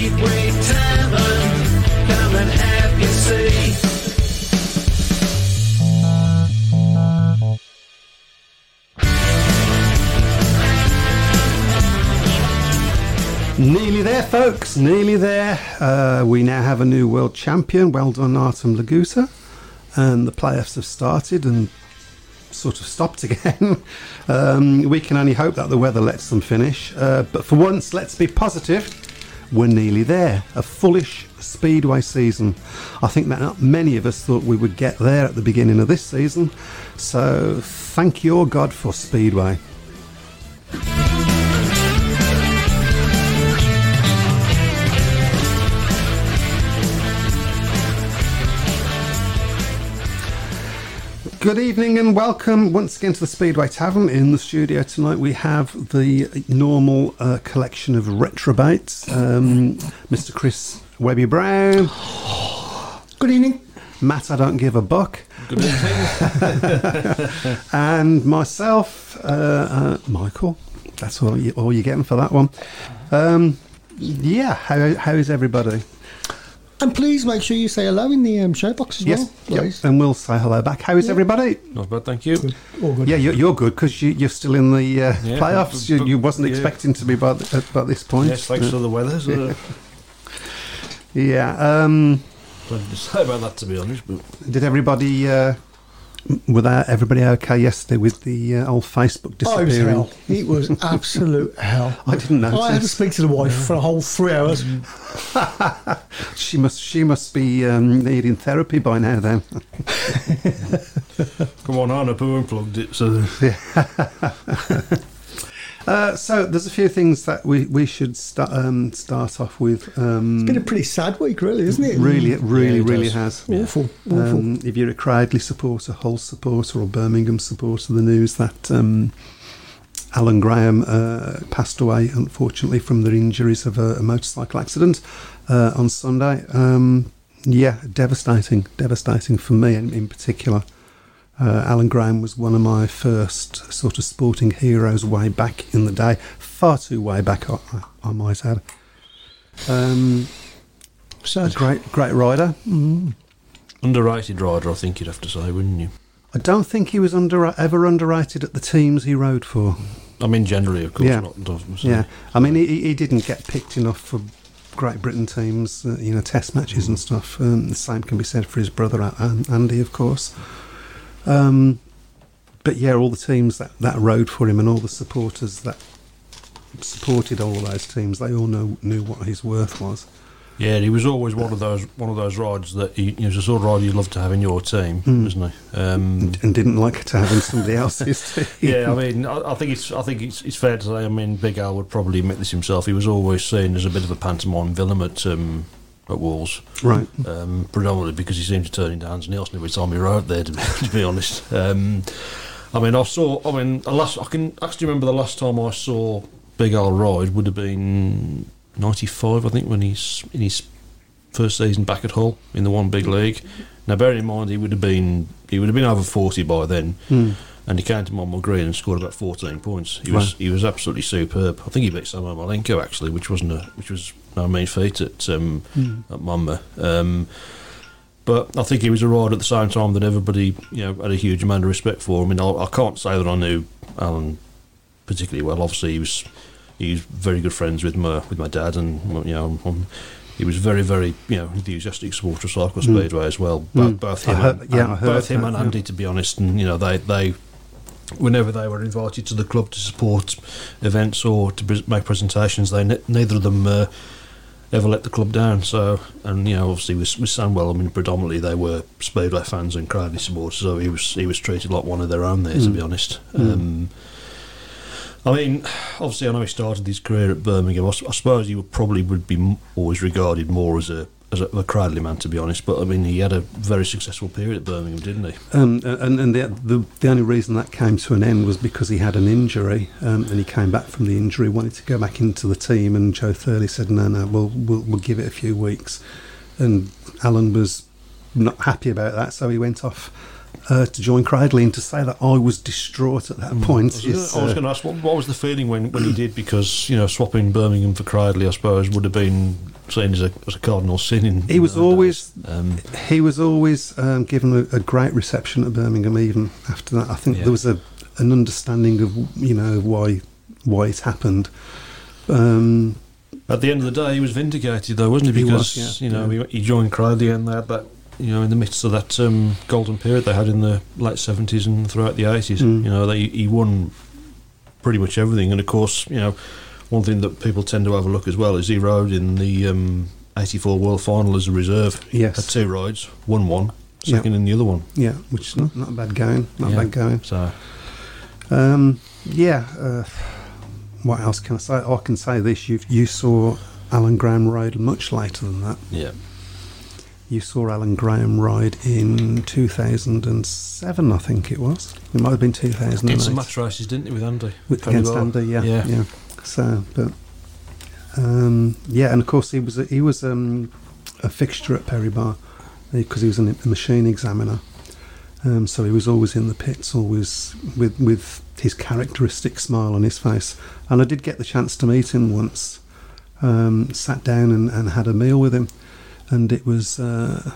Speedway Tavern, come and have your say. Nearly there, folks. Nearly there. Uh, we now have a new world champion. Well done, Artem Laguta. And the playoffs have started and sort of stopped again. um, we can only hope that the weather lets them finish. Uh, but for once, let's be positive. We're nearly there. A fullish speedway season. I think that not many of us thought we would get there at the beginning of this season. So thank your God for speedway. Good evening and welcome once again to the Speedway Tavern. In the studio tonight, we have the normal uh, collection of retrobates. Um, Mr. Chris Webby Browne. Good evening. Matt, I don't give a buck. Good evening. and myself, uh, uh, Michael. That's all, you, all you're getting for that one. Um, yeah, how, how is everybody? And please make sure you say hello in the um, show box as Yes, well. yep. please. and we'll say hello back. How is everybody? Not bad, thank you. All good. Yeah, you're, you're good because you, you're still in the uh, Yeah, playoffs. but- You, but- you wasn't yeah. expecting to be by, the, at, by this point. Yes, thanks Uh, for the weather. So Yeah. Um, plenty to say about that, to be honest. But did everybody? Uh, were that everybody okay yesterday with the uh, old Facebook Oh, it was disappearing? hell. It was absolute hell. I didn't know. I had to speak to the wife for a whole three hours. She must. She must be um, needing therapy by now. Then. come on, Anna, who unplugged it. So Uh, so there's a few things that we, we should start um, start off with. Um, It's been a pretty sad week, really, isn't it? really, it really, Yeah, it really does. has. Awful, awful. Um, if you're a Cradley supporter, Hull supporter, or Birmingham supporter, the news that um, Alan Grahame uh, passed away, unfortunately, from the injuries of a, a motorcycle accident uh, on Sunday. Um, yeah, devastating, devastating for me in, in particular. Uh, Alan Grahame was one of my first sort of sporting heroes way back in the day, far too way back, I, I might add. Um, So a great, great rider. underrated rider, I think you'd have to say, wouldn't you? I don't think he was under ever underrated at the teams he rode for. I mean, generally, of course, Yeah. not. not- so- Yeah, I mean, he, he didn't get picked enough for Great Britain teams, uh, you know, test matches and stuff. Um, the same can be said for his brother Andy, of course. Um, but yeah, all the teams that, that rode for him and all the supporters that supported all those teams, they all know, knew what his worth was. Yeah, he was always one of those one of those rides that he, he was the sort of rider you'd love to have in your team, Mm. wasn't he? Um, And didn't like to have in somebody else's team. yeah, I mean, I, I think it's I think it's, it's fair to say. I mean, Big Al would probably admit this himself. He was always seen as a bit of a pantomime villain at um, at Wolves. Right. um, predominantly because he seemed to turn into Hans Nielsen every time he rode there. To be, to be honest, um, I mean, I saw. I mean, the last I can actually remember the last time I saw Big Al ride would have been '95, I think, when he's in his first season back at Hull in the one big league. Now, bearing in mind he would have been he would have been over 40 by then. Hmm. And he came to Monmore Green and scored about 14 points. He was he was absolutely superb. I think he beat Sam Ermolenko actually, which wasn't a which was no mean feat at um, at Monmore. Um, but I think he was a rider at the same time that everybody you know had a huge amount of respect for. I mean, I, I can't say that I knew Alan particularly well. Obviously, he was he was very good friends with my with my dad, and you know. um, he was very, very, you know, enthusiastic supporter of Cycle Mm. Speedway as well. Both, Mm. both him, heard- and, yeah, and both him that, and yeah. Andy, to be honest. And you know, they, they, whenever they were invited to the club to support events or to make presentations, they ne- neither of them uh, ever let the club down. So, and you know, obviously with, with Sandwell, I mean, predominantly they were Speedway fans and Cradley supporters, so he was he was treated like one of their own there, to Mm. be honest. Mm. Um, I mean, obviously, I know he started his career at Birmingham. I suppose he would probably would be always regarded more as a as a, a Cradley man, to be honest. But I mean, he had a very successful period at Birmingham, didn't he? Um, and and the, the the only reason that came to an end was because he had an injury, um, and he came back from the injury, wanted to go back into the team, and Joe Thurley said, "No, no, we'll we'll, we'll give it a few weeks," and Alan was not happy about that, so he went off. Uh, to join Cradley and to say that I was distraught at that point. Mm. I was, is, gonna- I was uh, going to ask, what, what was the feeling when, when he did? Because you know, swapping Birmingham for Cradley, I suppose, would have been seen as a, as a cardinal sin. In He was always-. Um, he was always um, given a, a great reception at Birmingham. Even after that, I think Yeah. there was a an understanding of you know why why it happened. Um, At the end of the day, he was vindicated, though, wasn't he? He Because was, yeah, you know yeah. he, he joined Cradley, and they had that, you know, in the midst of that um, golden period they had in the late seventies and throughout the eighties. Mm. You know, they, he won pretty much everything, and of course, you know, one thing that people tend to overlook as well is he rode in the um, '84 World Final as a reserve. Yes. had two rides, won one, Yeah. second in the other one. yeah, which is not, not a bad going. Not Yeah. a bad going. So Um, yeah. Uh, what else can I say? I can say this: you you saw Alan Grahame ride much later than that. yeah, You saw Alan Grahame ride in 2007, I think it was. It might have been 2008. did some match races, didn't he, with Andy? with against Andy, yeah, Yeah. yeah, So, but um, yeah, and of course he was a, he was um, a fixture at Perry Barr because he was an, a machine examiner. Um, so he was always in the pits, always with with his characteristic smile on his face. And I did get the chance to meet him once. Um, sat down and, and had a meal with him, and it was. Uh,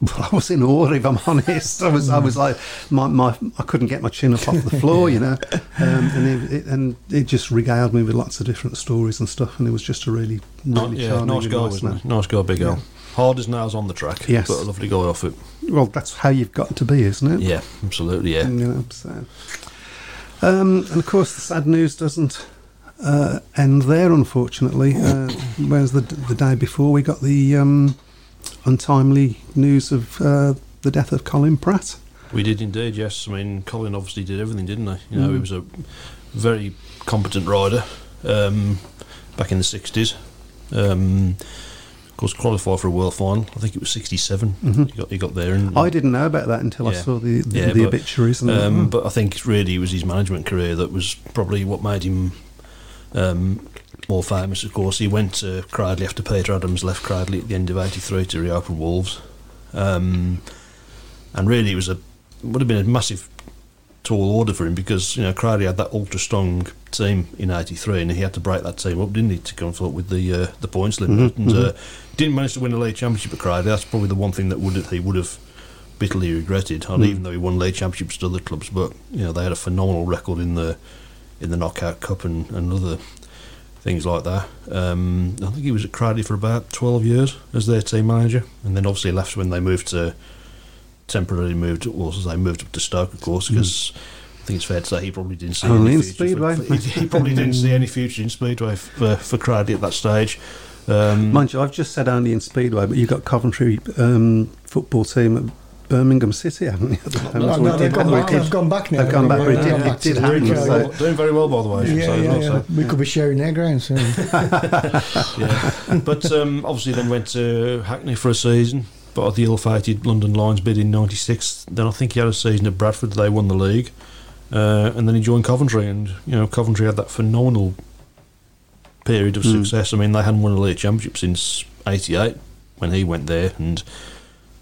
well, I was in awe, if I'm honest. I was, I was like, my, my, I couldn't get my chin up off the floor, you know, um, and it, it, and it just regaled me with lots of different stories and stuff, and it was just a really, really yeah, charming, nice guy, nice wasn't man. Nice guy, Big Al. Yeah. Hard as nails on the track, Yes. but a lovely guy off it. Well, that's how you've got to be, isn't it? Yeah, absolutely, yeah. You know, so. Um, and of course, the sad news doesn't uh, end there, unfortunately. Uh, whereas the, the day before, we got the um, untimely news of uh, the death of Colin Pratt. We did indeed, yes. I mean, Colin obviously did everything, didn't he? You know, he Mm. was a very competent rider um, back in the 60s. Um, of course, qualified for a world final. I think it was 67. Mhm. He, got, he got there. And, I didn't know about that until I saw the the, Yeah, the but, obituaries. And Um, but I think really it was his management career that was probably what made him um, more famous. Of course, he went to Cradley after Peter Adams left Cradley at the end of '83 to reopen Wolves, um, and really it was a would have been a massive tall order for him because you know Cradley had that ultra strong team in '83 and he had to break that team up, didn't he, to come confront with the uh, the points limit Mhm, and uh, didn't manage to win a league championship at Cradley. That's probably the one thing that would he would have bitterly regretted. And Mm. even though he won league championships at other clubs, but you know they had a phenomenal record in the in the knockout cup and, and other things like that. Um, I think he was at Cradley for about twelve years as their team manager, and then obviously left when they moved to temporarily moved. Well, as they moved up to Stoke, of course, because. I think it's fair to say he probably didn't see Mm. Only any in future. Speedway. For, he, he probably didn't see any future in Speedway for, for Cradley at that stage. Um, Mind you, I've just said only in Speedway, but you've got Coventry um, football team at Birmingham City, haven't you? at the moment? No, no, they've gone or it back- they've gone back now. They've gone back, but it They've did, it did happen. Rico. So. well, doing very well, by the way. Yeah, say, yeah, well, yeah. so. We could be sharing their ground soon. yeah. But um, obviously, then went to Hackney for a season. But the ill-fated London Lions bid in '96. Then I think he had a season at Bradford. They won the league, uh, and then he joined Coventry. And you know, Coventry had that phenomenal period of Mm. success. I mean, they hadn't won a league championship since '88 when he went there, and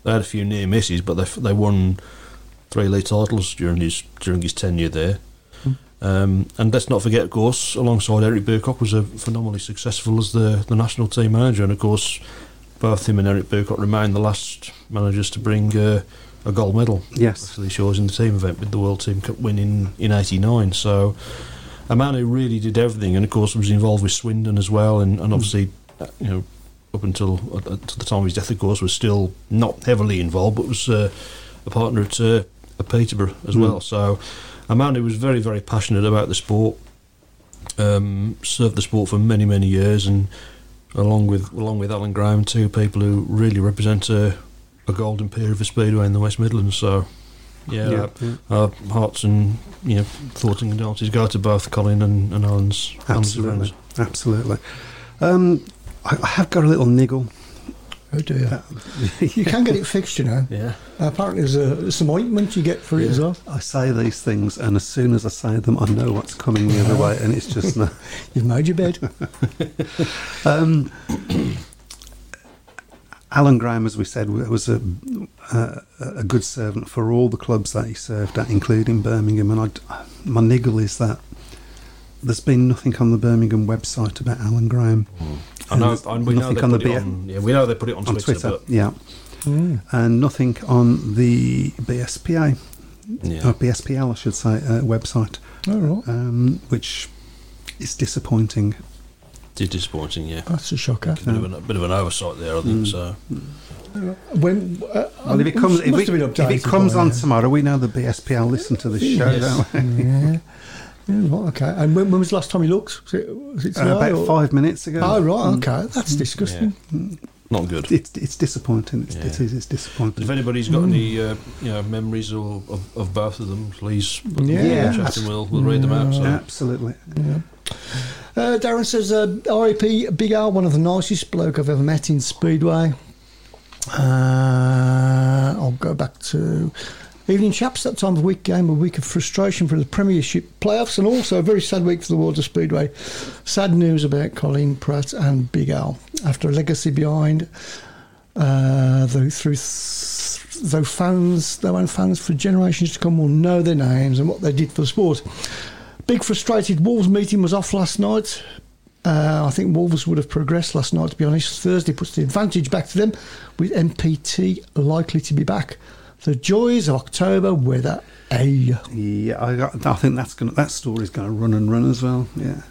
they had a few near misses, but they they won three league titles during his during his tenure there. Um, and let's not forget, of course, alongside Eric Boocock was a phenomenally successful as the, the national team manager, and of course, both him and Eric Boocock remain the last managers to bring uh, a gold medal Yes. to the shores in the team event with the World Team Cup win in in '89. So, a man who really did everything, and of course was involved with Swindon as well, and, and obviously, uh, you know, up until uh, to the time of his death, of course, was still not heavily involved, but was uh, a partner at, uh, at Peterborough as Mm. well. So, a man who was very, very passionate about the sport, um, served the sport for many, many years, and along with along with Alan Grahame, two people who really represent a, a golden period for speedway in the West Midlands. So, yeah. Yeah, uh, yeah. Our hearts and you know thoughts and condolences go to both Colin and, and Alan's Alan's Absolutely, friends. absolutely. Um, I, I have got a little niggle. Oh dear. you can get it fixed, you know. Yeah, Apparently, there's, a, some ointment you get for it as well. I say these things, and as soon as I say them, I know what's coming the other way, and it's just not. You've made your bed. Um, Alan Grahame, as we said, was a, a a good servant for all the clubs that he served at, including Birmingham. And I, my niggle is that there's been nothing on the Birmingham website about Alan Grahame. I know. there's And we know nothing they on the put it on. Yeah, we know they put it on, on Twitter. Twitter, But yeah, and nothing on the BSPA yeah, or BSPL, I should say, uh, website, All right. um, which is disappointing. it's disappointing. Yeah, That's a shocker. bit of, an, a bit of an oversight there, I think. So When, uh, Well, if it comes, if, must it, if it comes on now. tomorrow, we know the BSPL listen to this show, Yes. don't we? yeah. Yeah, right, okay. And when, when was the last time you looked? Was it, was it today? Uh, about or- five minutes ago. Oh, right, okay. That's disgusting. not good. It's it's disappointing. It's, Yeah. is. It's disappointing. If anybody's got any uh, you know memories or, of, of both of them, please put them Yeah. in the chat and we'll we'll read them out. So. Absolutely. Uh, Darren says, uh, RIP, Big Al, one of the nicest bloke I've ever met in Speedway. Uh, I'll go back to evening chaps. That time of week game, a week of frustration for the Premiership playoffs, and also a very sad week for the world of Speedway. Sad news about Colin Pratt and Big Al after a legacy behind. Uh, though through th- though fans, their own fans for generations to come will know their names and what they did for the sport. Big frustrated Wolves meeting was off last night. Uh, I think Wolves would have progressed last night, to be honest. Thursday puts the advantage back to them, with MPT likely to be back. The joys of October weather. A. Yeah, I, got, I think that's gonna that story's going to run and run as well. Yeah.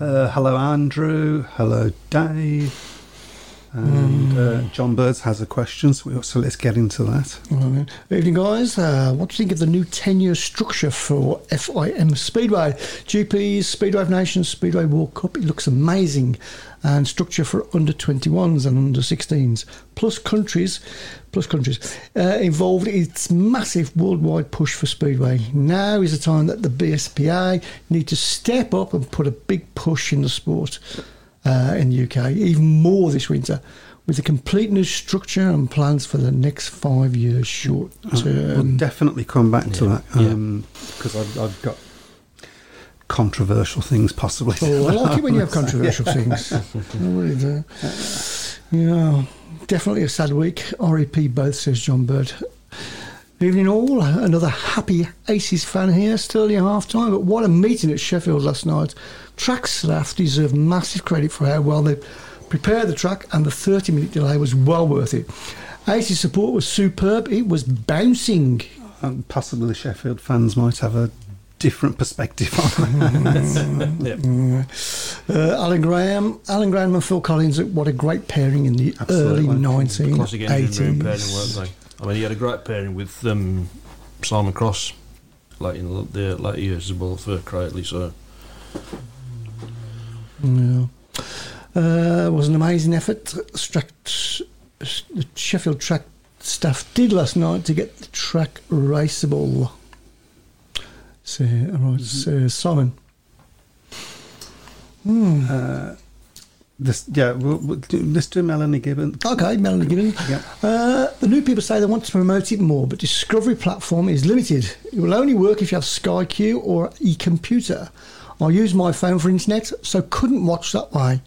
Uh, hello, Andrew. Hello, Dave. And uh, John Birds has a question, so, we, so let's get into that. Right. Evening, guys. Uh, what do you think of the new 10 year structure for FIM Speedway? GPs, Speedway of Nations, Speedway World Cup. It looks amazing. And structure for under 21s and under 16s, plus countries, plus countries uh, involved. It's massive worldwide push for Speedway. Now is the time that the BSPA need to step up and put a big push in the sport uh, in the UK, even more this winter, with a complete new structure and plans for the next five years short we'll term. definitely come back to yeah, that yeah. because I've, I've got controversial things possibly. Oh, I like it when you have controversial things. Really. Yeah, definitely a sad week. REP both, says John Bird. Evening all, another happy Aces fan here, still only half time, but what a meeting at Sheffield last night. Track staff deserve massive credit for how well they prepared the track, and the 30 minute delay was well worth it. Aces support was superb, it was bouncing. And possibly the Sheffield fans might have a different perspective on it. Yeah. Uh, Alan Grahame, Alan Grahame and Phil Collins, what a great pairing in the Absolutely. early Classic 1980s. pairing. I mean, he had a great pairing with um, Simon Cross like in the- the later years as well for Cradley. So Yeah. Uh, it was an amazing effort. Stra- the Sheffield track staff did last night to get the track raceable. So, all right, so Simon. Uh, this, yeah, we'll, we'll do, let's do Melanie Gibbon. Okay, Melanie Gibbons. Yeah. Uh, the new people say they want to promote it more, but Discovery platform is limited. It will only work if you have Sky Q or e-computer. I use my phone for internet, so couldn't watch that way.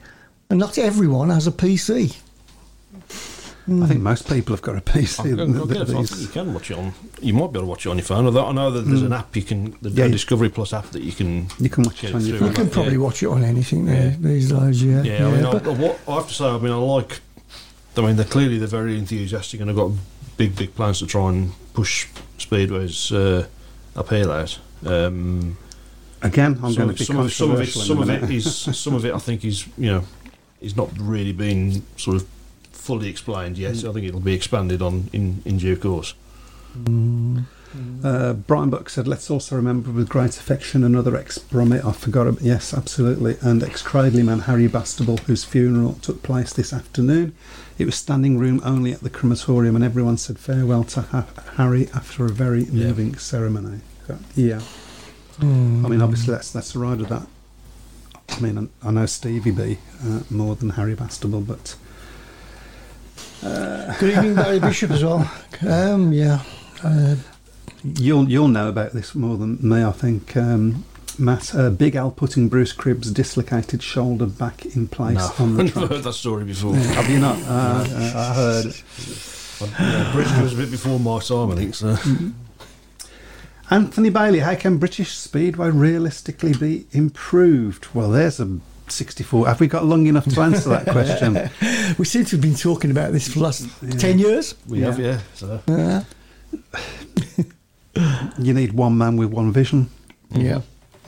And not everyone has a PC. I think most people have got a PC. You can watch it on. You might be able to watch it on your phone. Although I know that there's an app you can, the Yeah. Discovery Plus app that you can. You can watch it on your through You can probably yeah. watch it on anything now, Yeah. these days, yeah. Yeah, I mean, but- I, what, I have to say, I mean, I like. I mean, they're clearly they're very enthusiastic and have got big, big plans to try and push Speedway's uh, appeal out. Um, Again, I'm some, going to be some, of, some of it, some of a it minute. some of it, I think is, you know, is not really been sort of fully explained yet. Mm. I think it'll be expanded on in, in due course. Uh, Brian Buck said, "Let's also remember with great affection another ex-Brummy. I forgot. About, yes, absolutely. And ex-Cradley man Harry Bastable, whose funeral took place this afternoon. It was standing room only at the crematorium, and everyone said farewell to ha- Harry after a very Yeah. moving ceremony. So, yeah. I mean, obviously that's that's the ride of that. I mean, I, I know Stevie B uh, more than Harry Bastable, but Good evening, Barry Bishop as well. Um, yeah. Uh, You'll you'll know about this more than me, I think. Um, Matt, uh, Big Al putting Bruce Cribb's dislocated shoulder back in place No, on the I've never heard that story before. Have you not? Uh, uh, I heard. yeah, Bristol was a bit before my time, I think. So Anthony Bailey, how can British Speedway realistically be improved? Well, there's a 64. Have we got long enough to answer that question? we seem to have been talking about this for the last 10 years. we have, yeah. So you need one man with one vision. yeah.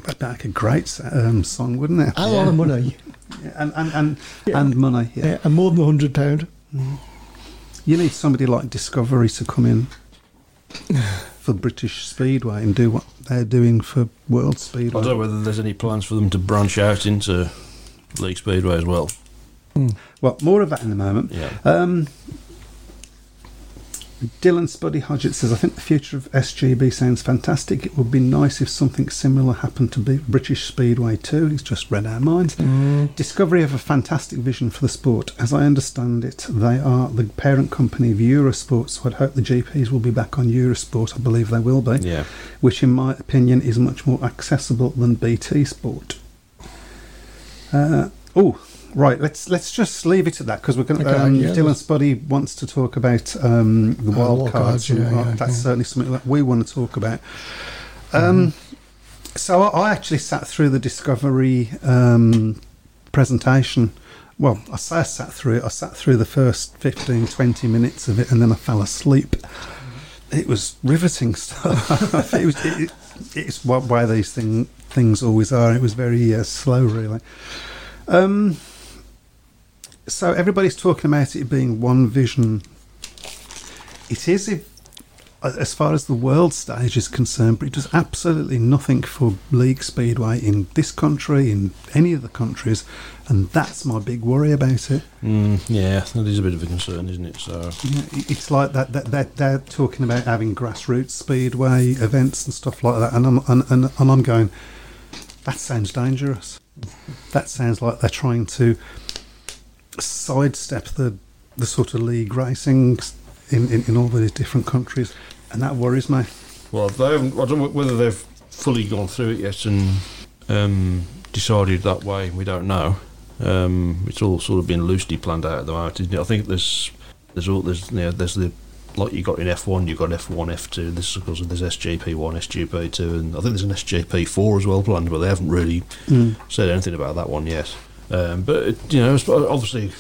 That'd be like a great um, song, wouldn't it? And a lot of money. And and and, Yeah. and money. Yeah. Yeah, and more than £100. You need somebody like Discovery to come in for British Speedway and do what they're doing for World Speedway. I don't know whether there's any plans for them to branch out into League Speedway as well. Well, more of that in a moment. Yeah. Um, Dylan Spuddy Hodgett says, I think the future of SGP sounds fantastic. It would be nice if something similar happened to British Speedway too. He's just read our minds. Discovery have a fantastic vision for the sport. As I understand it, they are the parent company of Eurosport, so I'd hope the GPs will be back on Eurosport. I believe they will be. Yeah. Which, in my opinion, is much more accessible than BT Sport. Uh, oh, right. Let's let's just leave it at that because we're going. to Okay, um, yeah, Dylan Spuddy wants to talk about um, the Uh, wild wild cards. cards, yeah, yeah, that's certainly something that we want to talk about. Um, So I, I actually sat through the Discovery um, presentation. Well, I say I sat through it. I sat through the first 15, 20 minutes of it, and then I fell asleep. It was riveting stuff. it was. It, it's why these thing, things always are. It was very uh, slow, really. Um, so everybody's talking about it being one vision. It is, if, as far as the world stage is concerned, but it does absolutely nothing for league speedway in this country, in any of the countries, and that's my big worry about it. Mm, yeah, that is a bit of a concern, isn't it? So Yeah, It's like that, that, that they're talking about having grassroots speedway events and stuff like that, and I'm and, and, and I'm going. That sounds dangerous. That sounds like they're trying to sidestep the the sort of league racing in, in, in all these different countries, and that worries me. Well, they haven't, I don't know whether they've fully gone through it yet and um, decided that way. We don't know. Um, it's all sort of been loosely planned out at the moment, isn't it? I think there's there's all there's you know, there's the like you got in F1, you've got F1, F2. This of course there's SGP one, SGP two, and I think there's an SGP four as well planned, but they haven't really said anything about that one yet. Um, but you know, obviously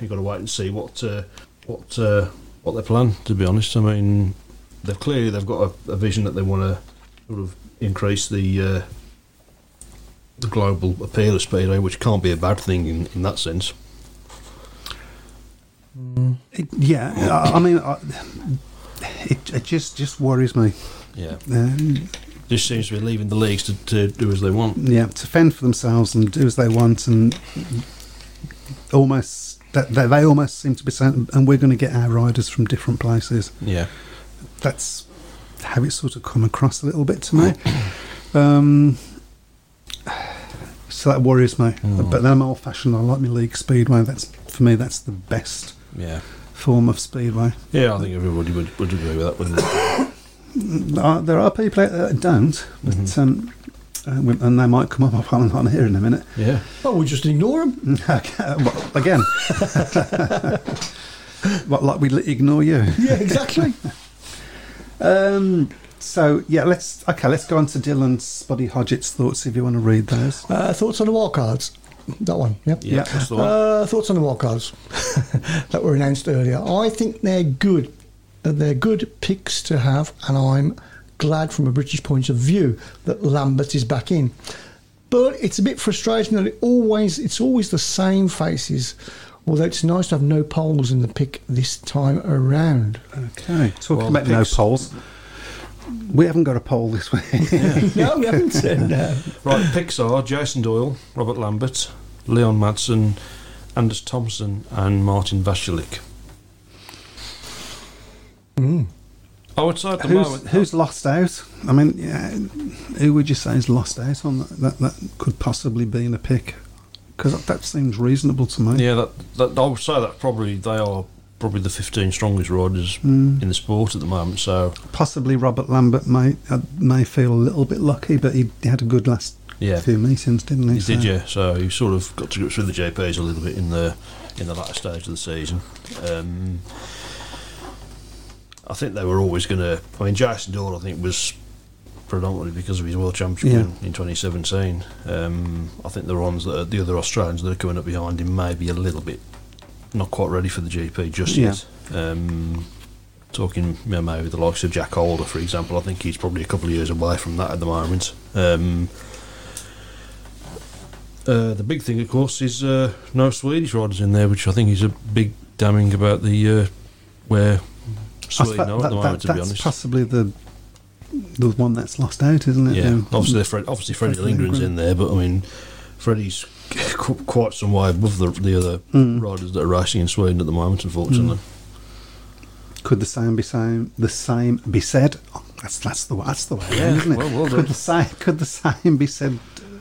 you've got to wait and see what uh, what uh, what they plan. To be honest, I mean, they've clearly they've got a, a vision that they want to sort of increase the uh, the global appeal of speedway, which can't be a bad thing in, in that sense. It, yeah, I, I mean, I, it, it just just worries me. Yeah, Um, just seems to be leaving the leagues to, to do as they want. yeah, to fend for themselves and do as they want, and almost that they, they almost seem to be saying, and we're going to get our riders from different places. Yeah, That's how it sort of come across a little bit to me. Um, so that worries me. But then I'm old fashioned. I like my league speedway. That's for me. That's the best yeah, form of speedway. yeah. I think everybody would, would agree with that. Wouldn't they? There are, there are people out there that don't, but um, uh, we- and they might come up on, on here in a minute. Yeah, Oh, we just ignore them. Well, again, what like we ignore you? Yeah, exactly. Um, so yeah, let's okay. Let's go on to Dylan Spuddy Hodgett's thoughts if you want to read those. uh, thoughts on the wild cards? That one, yep. yeah. Yeah. That's the one. Uh, thoughts on the wild cards that were announced earlier. I think they're good. Uh, They're good picks to have, and I'm glad from a British point of view that Lambert is back in. But it's a bit frustrating that it always it's always the same faces. Although it's nice to have no polls in the pick this time around. Okay, talking Well, about no picks- polls. We haven't got a poll this week. no, we haven't said no. Right, Pixar, Jason Doyle, Robert Lambert, Leon Madsen, Anders Thomsen, and Martin Vaculik. I would say at the who's, moment. who's lost out? I mean, yeah, who would you say is lost out on that? That, that could possibly be in a pick because that seems reasonable to me. Yeah, that, that I would say that probably they are probably the 15 strongest riders Mm. in the sport at the moment. So Possibly Robert Lambert may uh, may feel a little bit lucky, but he, he had a good last yeah, few meetings, didn't he? he did yeah. So he sort of got to grips with the GPs a little bit in the in the latter stage of the season. Um, I think they were always going to. I mean, Jason Doyle, I think, was predominantly because of his world championship Yeah. win in 2017. Um, I think the ones that are, the other Australians that are coming up behind him may be a little bit not quite ready for the GP just Yeah. yet. Um, talking you know, maybe the likes of Jack Holder, for example, I think he's probably a couple of years away from that at the moment. Um, uh, the big thing, of course, is uh, no Swedish riders in there, which I think is a big damning about the uh, where Suppose at that- the that- moment. to be that's honest, possibly the the one that's lost out, isn't it? yeah. Um, Obviously, Fred, obviously Freddie Lindgren's Lindgren. in there, but I mean, Freddie's qu- quite some way above the, the other Mm. riders that are racing in Sweden at the moment. Unfortunately, Could the same be same the same be said? Oh, that's that's the that's the way, Yeah, isn't it? well, well could the same could the same be said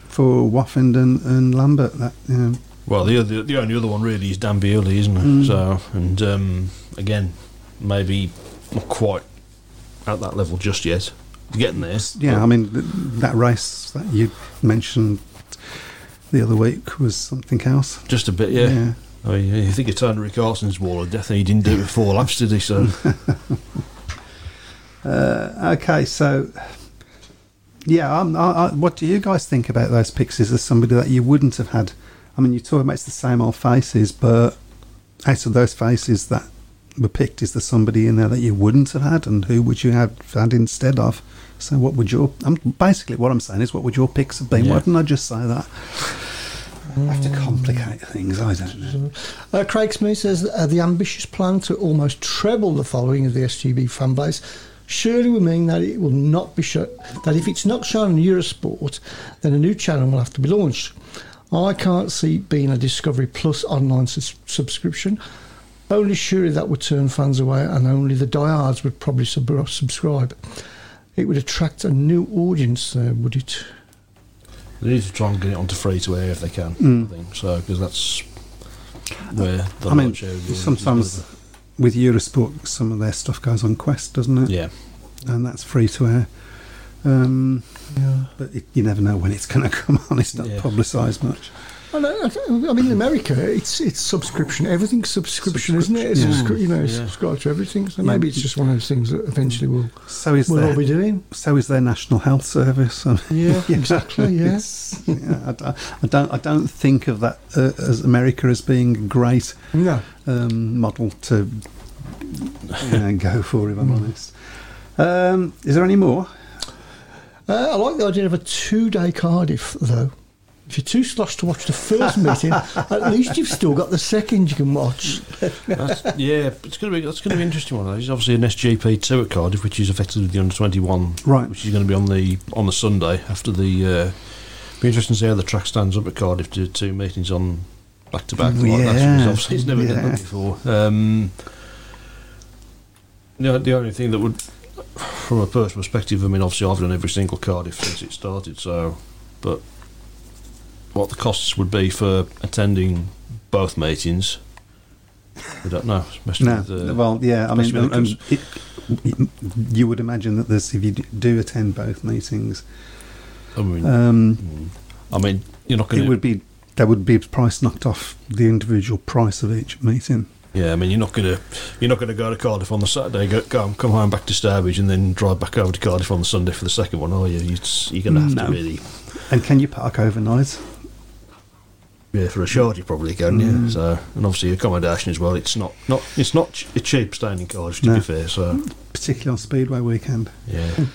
for Waffend and, Lambert? That you know, Well, the other, the only other one really is Dan Bewley, isn't it? Mm. So, and um, again, maybe not quite at that level just yet. Getting there. yeah. I mean that race that you mentioned the other week was something else. just a bit, yeah. I mean, you think Rick Carson's wall of death, and he didn't do it for laps, did he? So, Uh, okay, so yeah, I'm, I, I, what do you guys think about those picks? Is there somebody that you wouldn't have had? I mean, you're talking about it's the same old faces, but out of those faces that were picked, is there somebody in there that you wouldn't have had, and who would you have had instead of? So, what would your? I'm basically what I'm saying is, what would your picks have been? Yeah. Why didn't I just say that? I have to complicate things. I don't know. Uh, Craig Smith says uh, the ambitious plan to almost treble the following of the SGP fan base surely will mean that it will not be shown, that if it's not shown on Eurosport, then a new channel will have to be launched. I can't see being a Discovery Plus online sus- subscription. Only surely that would turn fans away, and only the diehards would probably sub- subscribe. It would attract a new audience, uh, would it? they need to try and get it onto free to air if they can. Mm. I think so because that's where the I mean, large share of the audience is sometimes with Eurosport, some of their stuff goes on Quest, doesn't it? yeah, and that's free to air. Um, But it, you never know when it's going to come on. It's not Yeah. publicised much. I, mean, in America, it's it's subscription. Everything's subscription, isn't it? It's Subscription. subscri- you know, Yeah. subscribe to everything. So maybe it's just one of those things that eventually we'll So is we'll all their be doing. so is their National Health Service. I mean, Yeah, exactly. Yeah. it's- yeah, I, don't- I don't I don't think of that uh, as America as being a great No. um, model to you know, go for. If I'm honest. Um, is there any more? Uh, I like the idea of a two-day Cardiff, though. If you're too sloshed to watch the first meeting, at least you've still got the second you can watch. that's, yeah. It's going to be that's going to be an interesting one. There's obviously an SGP two at Cardiff, which is effectively the under twenty one, Right. Which is going to be on the on the Sunday after the. Uh, be interesting to see how the track stands up at Cardiff to two meetings on back to back like that. Yeah, obviously it's never done that before. Um, the, the only thing that would, from a personal perspective, I mean, obviously I've done every single Cardiff since it started. So, but what the costs would be for attending both meetings, we don't know. especially No. uh, well, yeah. I mean, um, the it, you would imagine that there's if you do attend both meetings, I mean, um, I mean, you're not going to. it to. would be there would be a price knocked off the individual price of each meeting. Yeah, I mean, you're not going to you're not going to go to Cardiff on the Saturday, go, go come home back to Stourbridge, and then drive back over to Cardiff on the Sunday for the second one, are you? You're going to have No. to really. And can you park overnight? Yeah, for a shard you probably can. Mm. Yeah. So, and obviously accommodation as well. It's not not it's not ch- cheap staying in Cardiff to No. be fair. So, particularly on Speedway weekend. yeah.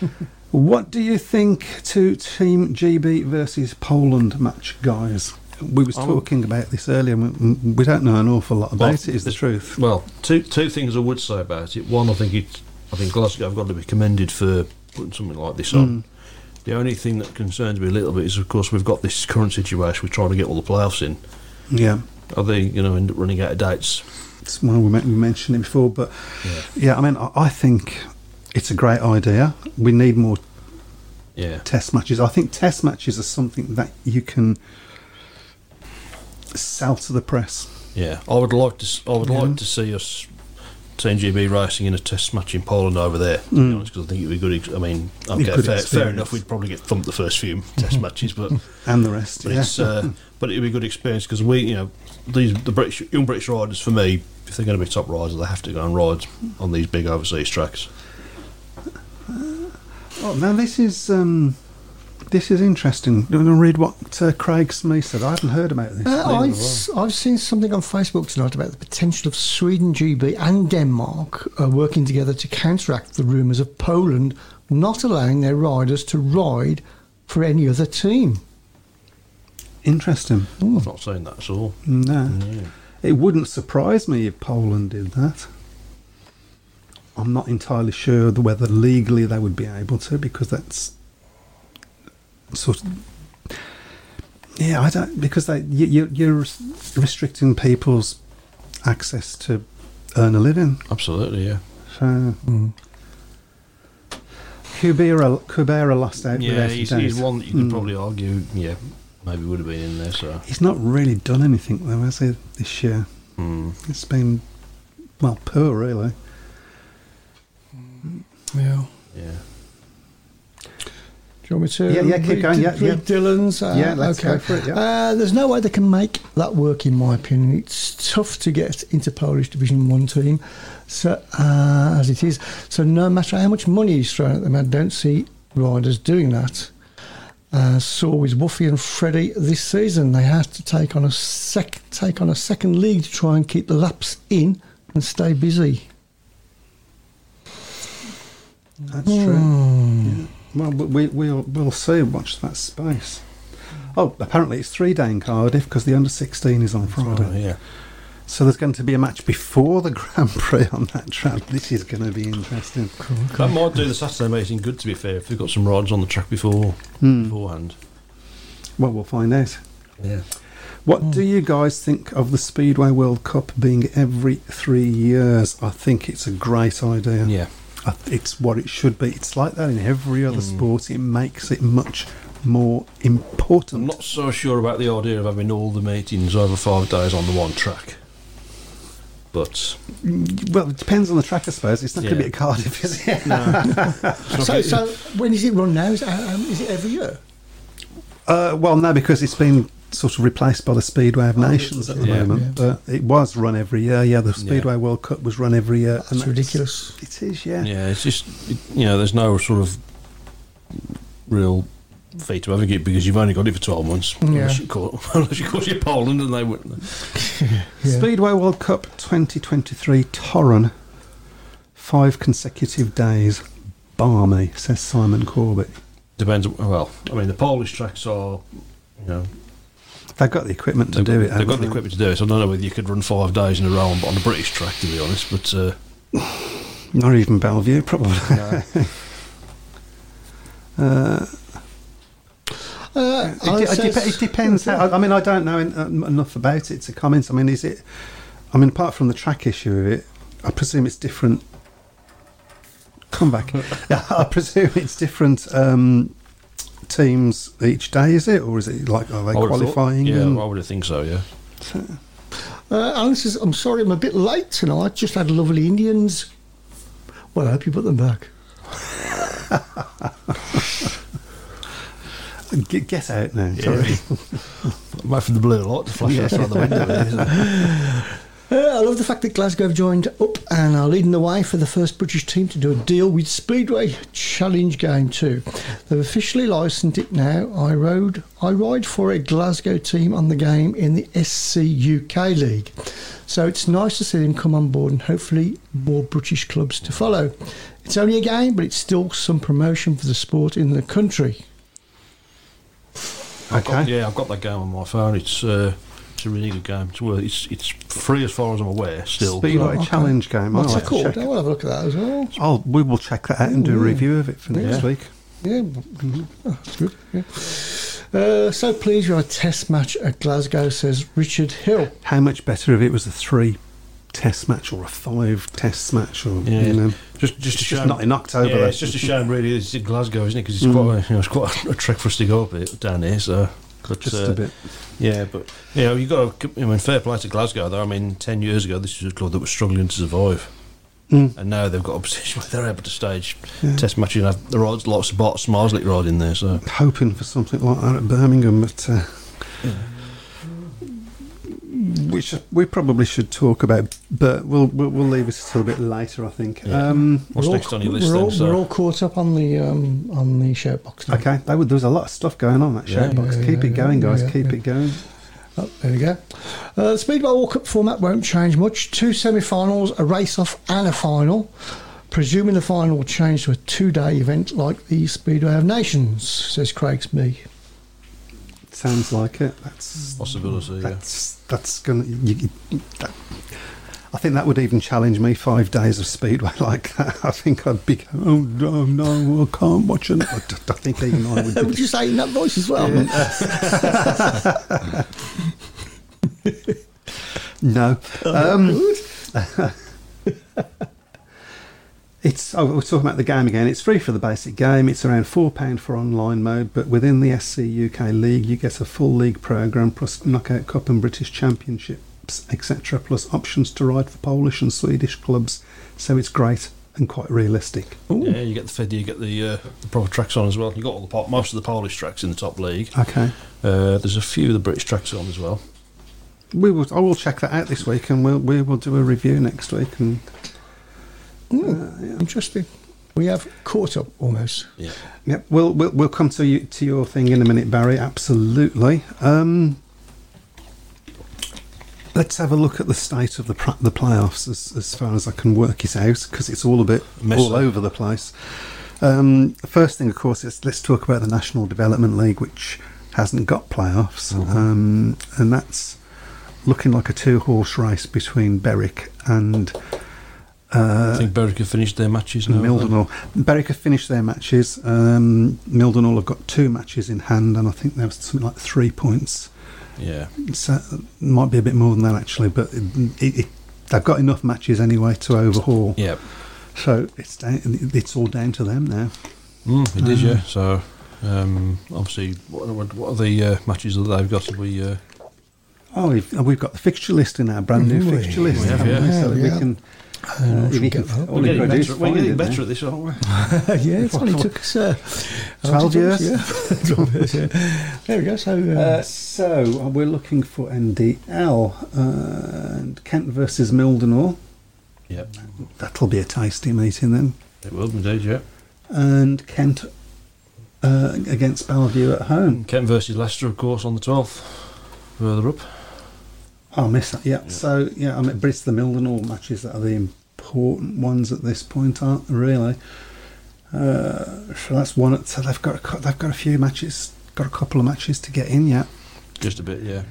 What do you think to Team GB versus Poland match, guys? We was Um, talking about this earlier. and We, we don't know an awful lot about Well, it. Is the truth? Well, two two things I would say about it. One, I think it, I think Glasgow have got to be commended for putting something like this on. The only thing that concerns me a little bit is, of course, we've got this current situation. We're trying to get all the playoffs in. Yeah. Are they, you know, end up running out of dates? It's one we, men- we mentioned it before, but yeah, I mean, I, I think it's a great idea. We need more Yeah. test matches. I think test matches are something that you can sell to the press. Yeah, I would like to. I would like to see us Team GB racing in a test match in Poland over there. Because I think it'd be good. ex- I mean, okay, fair, fair enough. We'd probably get thumped the first few test matches, but And the rest, but yeah. it's uh, but it'd be a good experience because we, you know, these the British young British riders for me, if they're going to be top riders, they have to go and ride on these big overseas tracks. oh, now this is um, this is interesting. Do you want to read what uh, Craig Smith said? I haven't heard about this. Uh, I've, seen something on Facebook tonight about the potential of Sweden GB and Denmark uh, working together to counteract the rumours of Poland not allowing their riders to ride for any other team. Interesting. I've not saying that at all. No. It wouldn't surprise me if Poland did that. I'm not entirely sure whether legally they would be able to because that's sort of yeah I don't because they you, you, you're restricting people's access to earn a living. Absolutely, yeah. So Kubera Kubera lost out. Yeah, without a he's, doubt. he's one that you could Mm. probably argue. Yeah, maybe would have been in there. So He's not really done anything though, has he? This year, mm. it's been well poor really. Yeah. yeah. Do you want me to Yeah, yeah, keep read, going, yeah, read yeah. Dylan's? Uh, Yeah, let's okay. go for it, yeah. Uh, there's no way they can make that work, in my opinion. It's tough to get into Polish Division One team, so uh, as it is. So no matter how much money he's thrown at them, I don't see riders doing that. Uh, saw with Woofy and Freddie this season, they had to take on a sec- take on a second league to try and keep the laps in and stay busy. That's true. Yeah. Well, but we, we'll we'll see. Watch that space. Oh, apparently it's three day in Cardiff because the under sixteen is on Friday. Oh, yeah. So there's going to be a match before the Grand Prix on that track. This is going to be interesting. That might do the Saturday meeting good. To be fair, if they've got some riders on the track before Hmm. beforehand. Well, we'll find out. Yeah. What do you guys think of the Speedway World Cup being every three years? I think it's a great idea. Yeah. I th- It's what it should be. It's like that in every other sport. It makes it much more important. I'm not so sure about the idea of having all the meetings over five days on the one track. But Well, it depends on the track, I suppose. It's not going to be at Cardiff, is it? So, so when is it run now? Is it, um, is it every year? Uh, well, no, because it's been sort of replaced by the Speedway of Nations at the Yeah. moment. But it was run every year. Yeah, the Speedway World Cup was run every year. That's ridiculous. It is, yeah. yeah, it's just it, you know, there's no sort of real fee to having it because you've only got it for twelve months. Unless Yeah. you call, unless you call it Poland, and they wouldn't. Speedway World Cup 2023 Toruń. Five consecutive days. Balmy, says Simon Corbett. Depends. Well, I mean, the Polish tracks are, you know, They've got the equipment to they've, do it. they've got haven't the equipment to do it. So I don't know whether you could run five days in a row on, on a British track, to be honest. But uh, Not even Belle Vue, probably. uh, Uh, It, Alan it, says- it depends. How, I, I mean, I don't know en- enough about it to comment. I mean, is it? I mean, apart from the track issue of it, I presume it's different. Come back. yeah, I presume it's different um, teams each day. Is it, or is it like are they I would have thought- qualifying? yeah, and- I would think so. Yeah. Uh, Alan says, I'm sorry, I'm a bit late tonight. Just had lovely Indians. Well, I hope you put them back. Get, get out now. Sorry. Might from the blue light to flash outside the window. There, isn't it? Uh, I love the fact that Glasgow have joined up and are leading the way for the first British team to do a deal with Speedway Challenge Game 2. They've officially licensed it now. I rode, I ride for a Glasgow team on the game in the SC UK League. So it's nice to see them come on board and hopefully more British clubs to follow. It's only a game, but it's still some promotion for the sport in the country. I've got- Okay. yeah, I've got that game on my phone. It's uh, It's a really good game. It's worth. It's it's free as far as I'm aware. Still, Speedway okay. Challenge game. What's I'll it have to called? check. I'll have a look at that as well. Oh, we will check that out and do a review of it for next Yeah. week. Yeah, oh, that's good. Yeah. Uh, so pleased we have a test match at Glasgow, says Richard Hill. How much better if it was a three test match or a five test match or Yeah. you know, just just a it's shame. just not in October. Yeah, though. it's just a shame, really. It's in Glasgow, isn't it? Because it's Mm. quite, a, you know, it's quite a trek for us to go up it down here. So, but, just uh, a bit. Yeah, but you know, you got. To, I mean, fair play to Glasgow, though. I mean, ten years ago, this was a club that was struggling to survive, Mm. and now they've got a position where they're able to stage test matches and have the rods, lots of bots, Marslick rod in there. So, Hoping for something like that at Birmingham, but uh, which we probably should talk about, but we'll we'll, we'll leave it until a bit later. I think. Yeah. Um, what's we're next all, on your list we're then? all, so? we're all caught up on the um, on the shout box now. okay, that would, there was a lot of stuff going on that Yeah. shout box. Yeah, Keep yeah, it going, guys. yeah, Keep yeah. it going. Oh, there we go. Uh, the Speedway World Cup format won't change much. Two semi-finals, a race-off, and a final. Presuming the final will change to a two-day event like the Speedway of Nations, says Craig Smee. Sounds like it. That's possibility. Yeah. that's that's gonna. You, you- that, I think that would even challenge me. Five days of speedway like that. I think I'd be. going, Oh no, no, I can't watch it. I, d- I think even I would. Would you say in that voice as well? No. Um, it's. Oh, we're talking about the game again. It's free for the basic game. It's around four pound for online mode, but within the SC UK League, you get a full league program plus knockout cup and British Championships, etc. Plus options to ride for Polish and Swedish clubs. So it's great and quite realistic. Yeah, you get the Fed, you get the uh, the proper tracks on as well. You got all the pop, most of the Polish tracks in the top league. Okay. Uh, there's a few of the British tracks on as well. We will. I will check that out this week, and we'll we will do a review next week. And Mm, Interesting. We have caught up almost. Yeah. Yep, we'll we'll, we'll come to you to your thing in a minute, Barry. Absolutely. Um, let's have a look at the state of the pr- the playoffs as, as far as I can work it out because it's all a bit Messy. all over the place. Um, first thing, of course, is let's talk about the National Development League, which hasn't got playoffs, um, and that's looking like a two horse race between Berwick and I think Berwick have finished their matches now. Mildenhall. Berwick have finished their matches. Um, Mildenhall have got two matches in hand, and I think there was something like three points. Yeah. So it might be a bit more than that actually, but it, it, it, they've got enough matches anyway to overhaul. Yeah. So it's down, it's all down to them now. Mm, it is, yeah. So, um, obviously, what, what, what are the uh, matches that they've got? Have we, uh, Oh, we've, we've got the fixture list in our brand new We- fixture list, we have, haven't yeah. So that Yeah. we can. Uh, if get can- we're getting, got to do is better, we're getting better at this, aren't we? yeah, it's only took us uh, 12 years. Yeah. 12 years, yeah. There we go. So, uh, Uh, so uh, we're looking for NDL uh, and Kent versus Mildenhall. Yep. That'll be a tasty meeting then. It will indeed, yeah. And Kent uh, against Belle Vue at home. Kent versus Leicester, of course, on the 12th. Further up. I'll miss that. Yeah. So yeah, I mean, but it's the Mildenhall matches that are the important ones at this point, aren't they, really? Uh, so that's one. So they've got a, they've got a few matches, got a couple of matches to get in yet. Just a bit, yeah.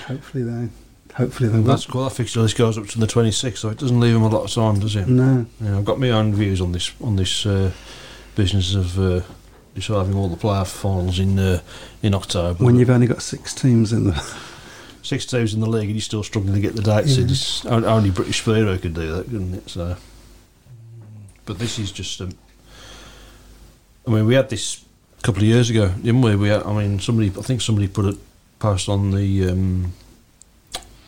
Hopefully they, hopefully they will. That's cool. That fixture list goes up to the 26th, so it doesn't leave them a lot of time, does it? No. Yeah, I've got my own views on this on this uh, business of uh, deciding all the playoff finals in uh, in October. When you've only got six teams in the. six teams in the league and you're still struggling to get the dates in, it's only British Speedway could do that, couldn't it? So, but this is just. Um, I mean, we had this a couple of years ago, didn't we? We had, I mean, somebody. I think somebody put a post on the um,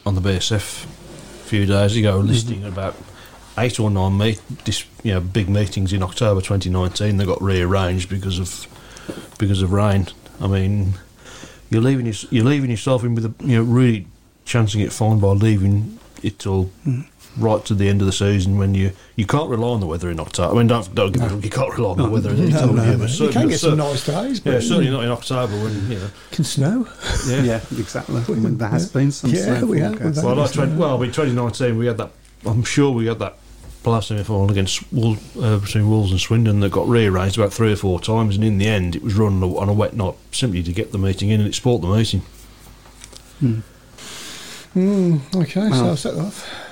on the BSF a few days ago, listing about eight or nine meet, this, you know, big meetings in October 2019. They got rearranged because of because of rain. I mean, you're leaving your, you're leaving yourself in with a you know really chancing it fine by leaving it till hmm. right to the end of the season when you you can't rely on the weather in October. I mean, don't don't get me wrong, you can't rely on the weather in no, October, no, yeah, no. You certainly- can get some cer- nice days, but Yeah, certainly not in October when you know. can snow. Yeah. Yeah, exactly. I mean, there has been some. Yeah, snow we have, we've Well, had- like 20, well, I mean, 2019 we had that. I'm sure we had that last semi-final against Wool, uh, between Wolves and Swindon that got rearranged about three or four times, and in the end it was run on a, on a wet night simply to get the meeting in, and it spoilt the meeting. Mm, okay, so I'll set that off.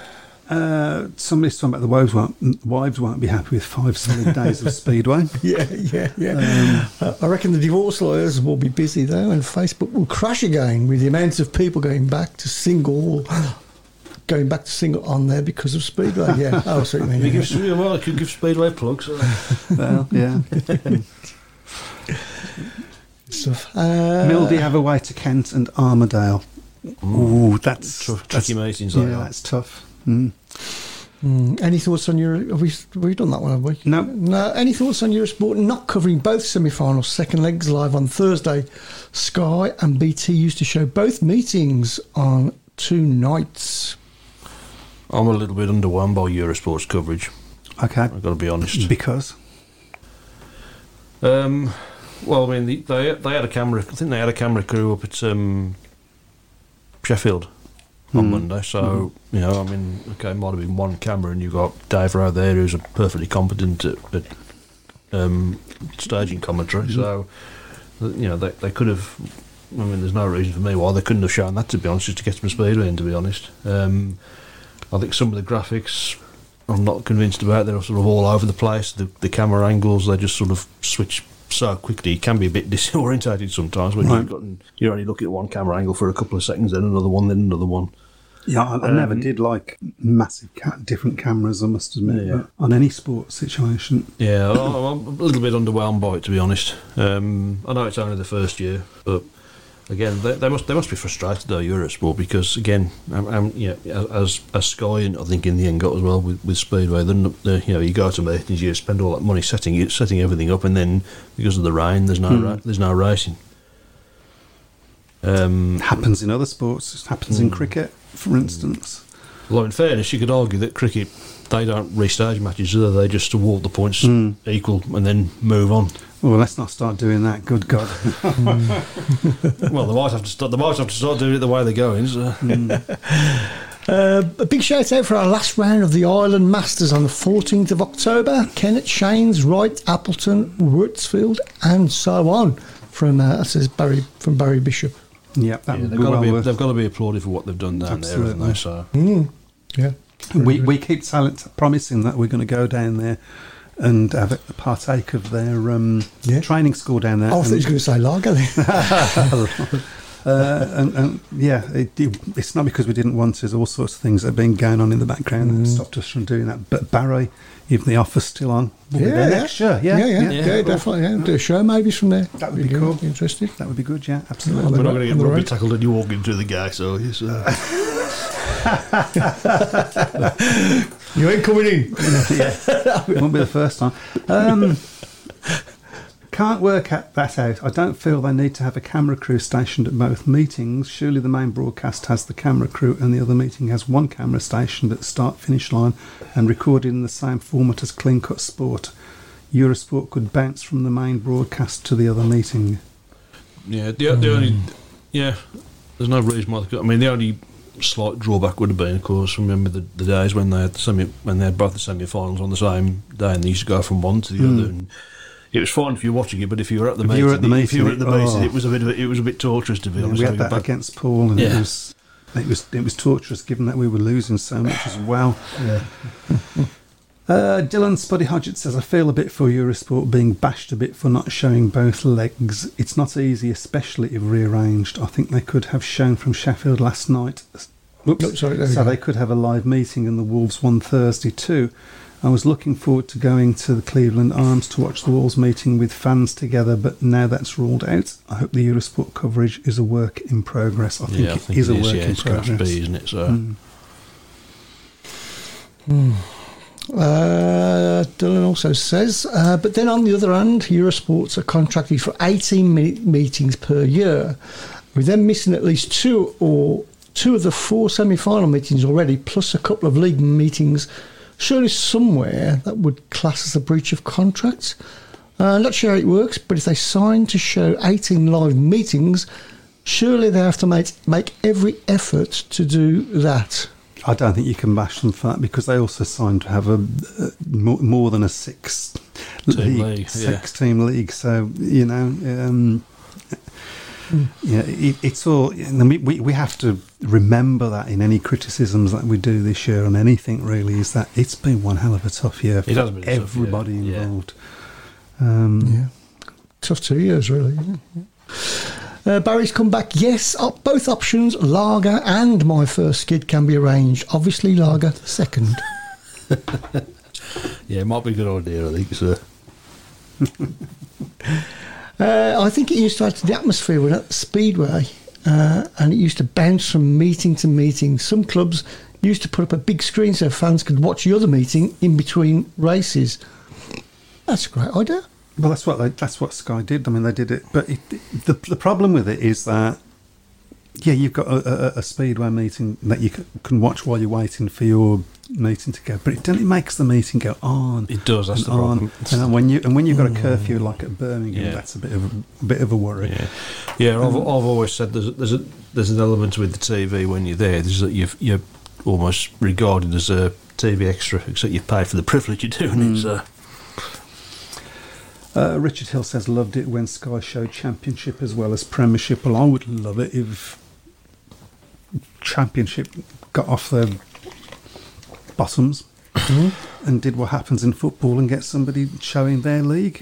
Uh, somebody's talking about the wives won't, wives won't be happy with five solid days of speedway. Yeah, yeah, yeah. Uh, I reckon the divorce lawyers will be busy though, and Facebook will crash again with the amount of people going back to single, going back to single on there because of Speedway. Yeah, oh, I see what you give, yeah, well, I could give Speedway plugs. Uh, well, yeah. Stuff. Uh, Mildy have away to Kent and Armadale. Ooh, that's tough, that's, tricky meetings. Yeah, they are. that's tough. Mm. mm, any thoughts on your? Have we have we done that one? Have we? No. No. Any thoughts on Eurosport not covering both semi-finals, second legs live on Thursday? Sky and BT used to show both meetings on two nights. I'm a little bit underwhelmed by Eurosport's coverage. Okay, I've got to be honest. because Um, well, I mean, the, they they had a camera. I think they had a camera crew up at um, Sheffield on Hmm. Monday. So you know, I mean, okay, it might have been one camera, and you have got Dave Rowe there, who's a perfectly competent at, at um, staging commentary. So you know, they they could have. I mean, there's no reason for me why they couldn't have shown that. To be honest, just to get some speed in. To be honest, um, I think some of the graphics. I'm not convinced about. They're sort of all over the place. The, the camera angles, they just sort of switch so quickly. It can be a bit disorientated sometimes when Right. you've got you're only looking at one camera angle for a couple of seconds, then another one, then another one. yeah, I, I never Um, did like massive ca- different cameras. I must admit, Yeah. on any sports situation. Yeah, I'm a little bit underwhelmed by it to be honest. Um, I know it's only the first year, but again, they, they must they must be frustrated though Eurosport because again, um, yeah, as as Sky and I think in the end got as well with, with Speedway. Then the, you know you go to meetings, you spend all that money setting it, setting everything up, and then because of the rain, there's no ra- there's no racing. Um, happens in other sports. It happens in cricket, for instance. Although, in fairness, you could argue that cricket, they don't restage matches, do they? They just award the points equal and then move on. Well, let's not start doing that. Good God. well, they might have to start. They might have to start doing it the way they're going. So. Uh, a big shout out for our last round of the Ireland Masters on the 14th of October. Kenneth Shanes, Wright, Appleton, Wurtzfield, and so on. From uh, that says Barry from Barry Bishop. yeah, that Yeah, they've got well to be. worth- They've got to be applauded for what they've done down there, haven't they? Absolutely. So Yeah. We, we keep silent, promising that we're going to go down there and have a partake of their um, Yeah. training school down there. I thought he was going to say lager then. uh, and, and yeah, it, it- it's not because we didn't want to. There's all sorts of things that have been going on in the background Mm. that stopped us from doing that. But Barry, even the offer's still on. We'll be there next year. Yeah, yeah, yeah, Yeah. yeah, definitely. Yeah. Do a show maybe from there. That would be good. cool. Interested? That would be good. Yeah, absolutely. we're not going to get the rugby tackled and you walk into the guy. So yes, uh, You ain't coming in. it won't be the first time. Um, can't work at that out. I don't feel they need to have a camera crew stationed at both meetings. Surely the main broadcast has the camera crew, and the other meeting has one camera stationed at the start finish line and recorded in the same format as Clean Cut Sport. Eurosport could bounce from the main broadcast to the other meeting. yeah. The, the only yeah, there's no reason why. They could, I mean, the only slight drawback would have been, of course, remember the, the days when they had the semi when they had both the semi-finals on the same day, and they used to go from one to the other. Hmm. And it was fine if you were watching it, but if you were at the If meeting, you were at the if you were at the meeting, meeting, oh. it was a bit of a, it was a bit torturous to be honest. we had that back- against Poole, and it was it was it was torturous given that we were losing so much as well. Uh, Dylan Spuddy Hodgett says, I feel a bit for Eurosport being bashed a bit for not showing both legs. It's not easy, especially if rearranged. I think they could have shown from Sheffield last night. Oops. No, sorry, so they could have a live meeting and the Wolves won Thursday too. I was looking forward to going to the Cleveland Arms to watch the Wolves meeting with fans together, but now that's ruled out. I hope the Eurosport coverage is a work in progress. I think yeah, I think is it a is, work yeah, in it's going to progress. be, isn't it? So. Mm. Uh, Dylan also says, uh, but then on the other hand, Eurosports are contracted for 18 minute meetings per year, with them missing at least two or two of the four semi final meetings already, plus a couple of league meetings. Surely somewhere that would class as a breach of contract. Uh, not sure how it works, but if they sign to show 18 live meetings, surely they have to make, make every effort to do that. I don't think you can bash them for that because they also signed to have a uh, more, more than a six Team league, yeah. six team league. So you know, um, Yeah, it, it's all. We, we we have to remember that in any criticisms that we do this year on anything really is that it's been one hell of a tough year for It has been a tough year, everybody yeah. involved. Um, Yeah. Tough two years, really. Uh, Barry's come back. Yes, op- both options, lager and my first skid can be arranged. Obviously, lager second. Yeah, it might be a good idea, I think. So. Uh, I think it used to add to the atmosphere when at the Speedway, uh, and it used to bounce from meeting to meeting. Some clubs used to put up a big screen so fans could watch the other meeting in between races. That's a great idea. Well, that's what they, that's what Sky did. I mean, they did it, but it, the the problem with it is that yeah, you've got a, a, a speedway meeting that you can, can watch while you're waiting for your meeting to go, but it it makes the meeting go on. It does, that's the problem. And when you and when you've got a mm. curfew like at Birmingham, Yeah. that's a bit of a, bit of a worry. Yeah, yeah. I've, um, I've always said there's a, there's a there's an element with the TV when you're there. There's that you've, you're almost regarded as a TV extra, except you've paid for the privilege of doing it. So mm. uh, Uh, Richard Hill says loved it when Sky showed Championship as well as Premiership. Well, I would love it if Championship got off their bottoms and did what happens in football and get somebody showing their league.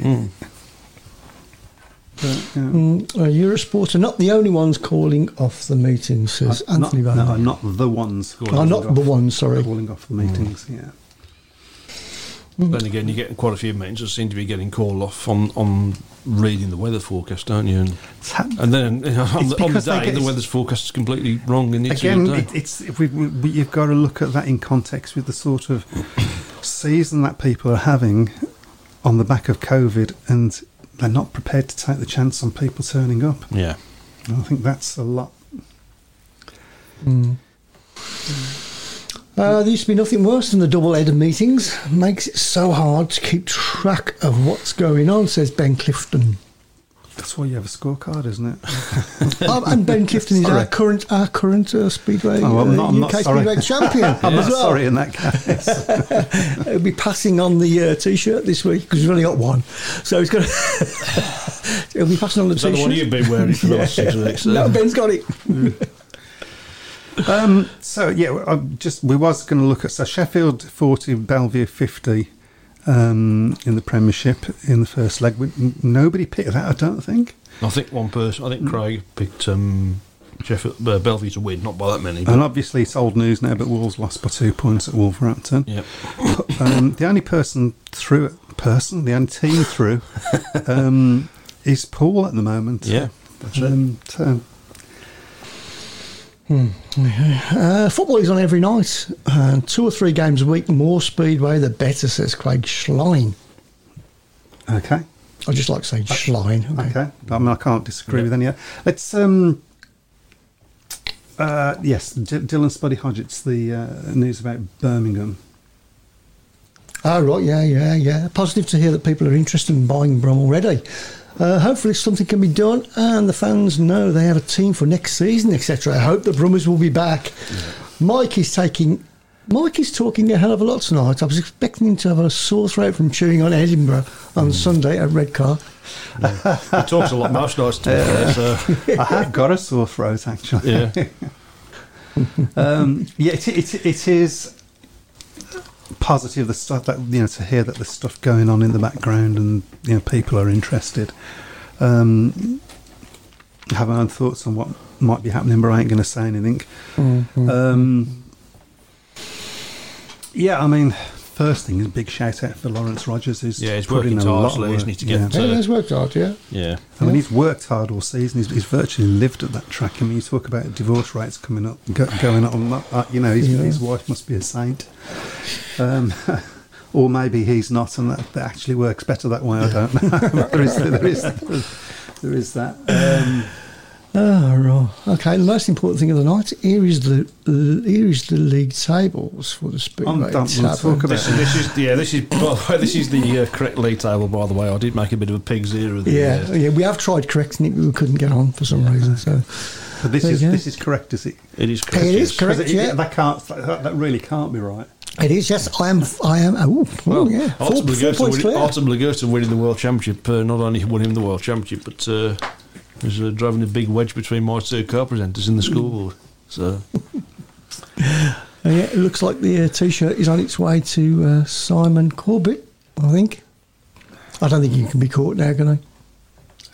But, you know, Mm, uh, Eurosport are not the only ones calling off the meetings, says I'm Anthony not, Van. no, I'm not the ones. Calling Oh, not off- the ones, sorry. calling off the meetings. Yeah. Mm. then again, you're getting quite a few meetings that seem to be getting called off on on reading the weather forecast, don't you? And, and then you know, on, the, on the day, the weather's forecast is completely wrong in the Again, day. it, it's we, we, you've got to look at that in context with the sort of season that people are having on the back of COVID, and they're not prepared to take the chance on people turning up. yeah. And I think that's a lot. Mm. Mm. Uh, there used to be nothing worse than the double header meetings. Makes it so hard to keep track of what's going on, says Ben Clifton. That's why you have a scorecard, isn't it? Oh, and Ben Clifton is our current our current uh, speedway Oh, I'm uh, I'm not UK sorry. speedway champion. I'm as not well. sorry in that case. He'll be passing on the uh, t-shirt this week because he's only got one, so he's going to. He'll be passing on the Is t-shirt. the one you've been wearing for the last six weeks? No, uh? Ben's got it. Um, so yeah, I'm just we was going to look at so Sheffield 40, Belle Vue 50 um, in the Premiership in the first leg. We, nobody picked that, I don't think. I think one person. I think Craig picked um, Sheffield uh, Belle Vue to win, not by that many. But, And obviously, it's old news now, but Wolves lost by two points at Wolverhampton. yeah, Um, the only person through, person, the only team through, um, is Poole at the moment. yeah, that's it. Um, so, Uh, football is on every night, and two or three games a week. More speedway, the better, says Craig Schlein. okay, I just like saying Schlein. okay. I mean, I can't disagree with any. of Let's. Um, uh, yes, D- Dylan Spuddy Hodgett's the uh, news about Birmingham. Oh, right, yeah, yeah, yeah. Positive to hear that people are interested in buying Brum already. Uh, hopefully, something can be done, and the fans know they have a team for next season, etc. I hope the Brummies will be back. Mike is taking. Mike is talking a hell of a lot tonight. I was expecting him to have a sore throat from chewing on Edinburgh on Sunday at Redcar. He talks a lot most nights yeah, so, I have got a sore throat actually. yeah. um, yeah, it, it, it is positive the stuff that you know to hear that there's stuff going on in the background and you know people are interested. Um, I have my own thoughts on what might be happening, but I ain't going to say anything. Mm-hmm. Um, yeah, I mean, first thing is a big shout out for Lawrence Rogers, who's Yeah, he's put in working a lot of tirelessly, isn't he, work. to get Yeah. to- Yeah, it's worked hard, yeah. yeah. I mean, he's worked hard all season. He's, he's virtually lived at that track. I mean, you talk about divorce rates coming up, go, going up. Uh, you know, his, Yeah. his wife must be a saint, um, or maybe he's not, and that, that actually works better that way. I don't know. there, is, there is there is that. Um, Oh, right. Okay, the most important thing of the night here is the here is the league tables for the Speedway. I'm done. We'll Tavern. talk about This, is- this is yeah. This is by the way, this is the uh, correct league table. By the way, I did make a bit of a pig's ear of the. Yeah, uh, yeah, we have tried correcting it, but we couldn't get on for some reason. So But this There is this is correct, is it? it is correct. It is yes. correct. 'Cause it- yeah. that can't. That, that really can't be right. it is. Yes, I am. I am. Oh, Well, yeah, four, ultimately, four Gerson points winning, clear. ultimately winning the world championship uh, not only won him the world championship, but uh, He's uh, driving a big wedge between my two co-presenters in the school. Board. So Uh, yeah, it looks like the uh, T-shirt is on its way to uh, Simon Corbett. I think. I don't think you can be caught now, can I?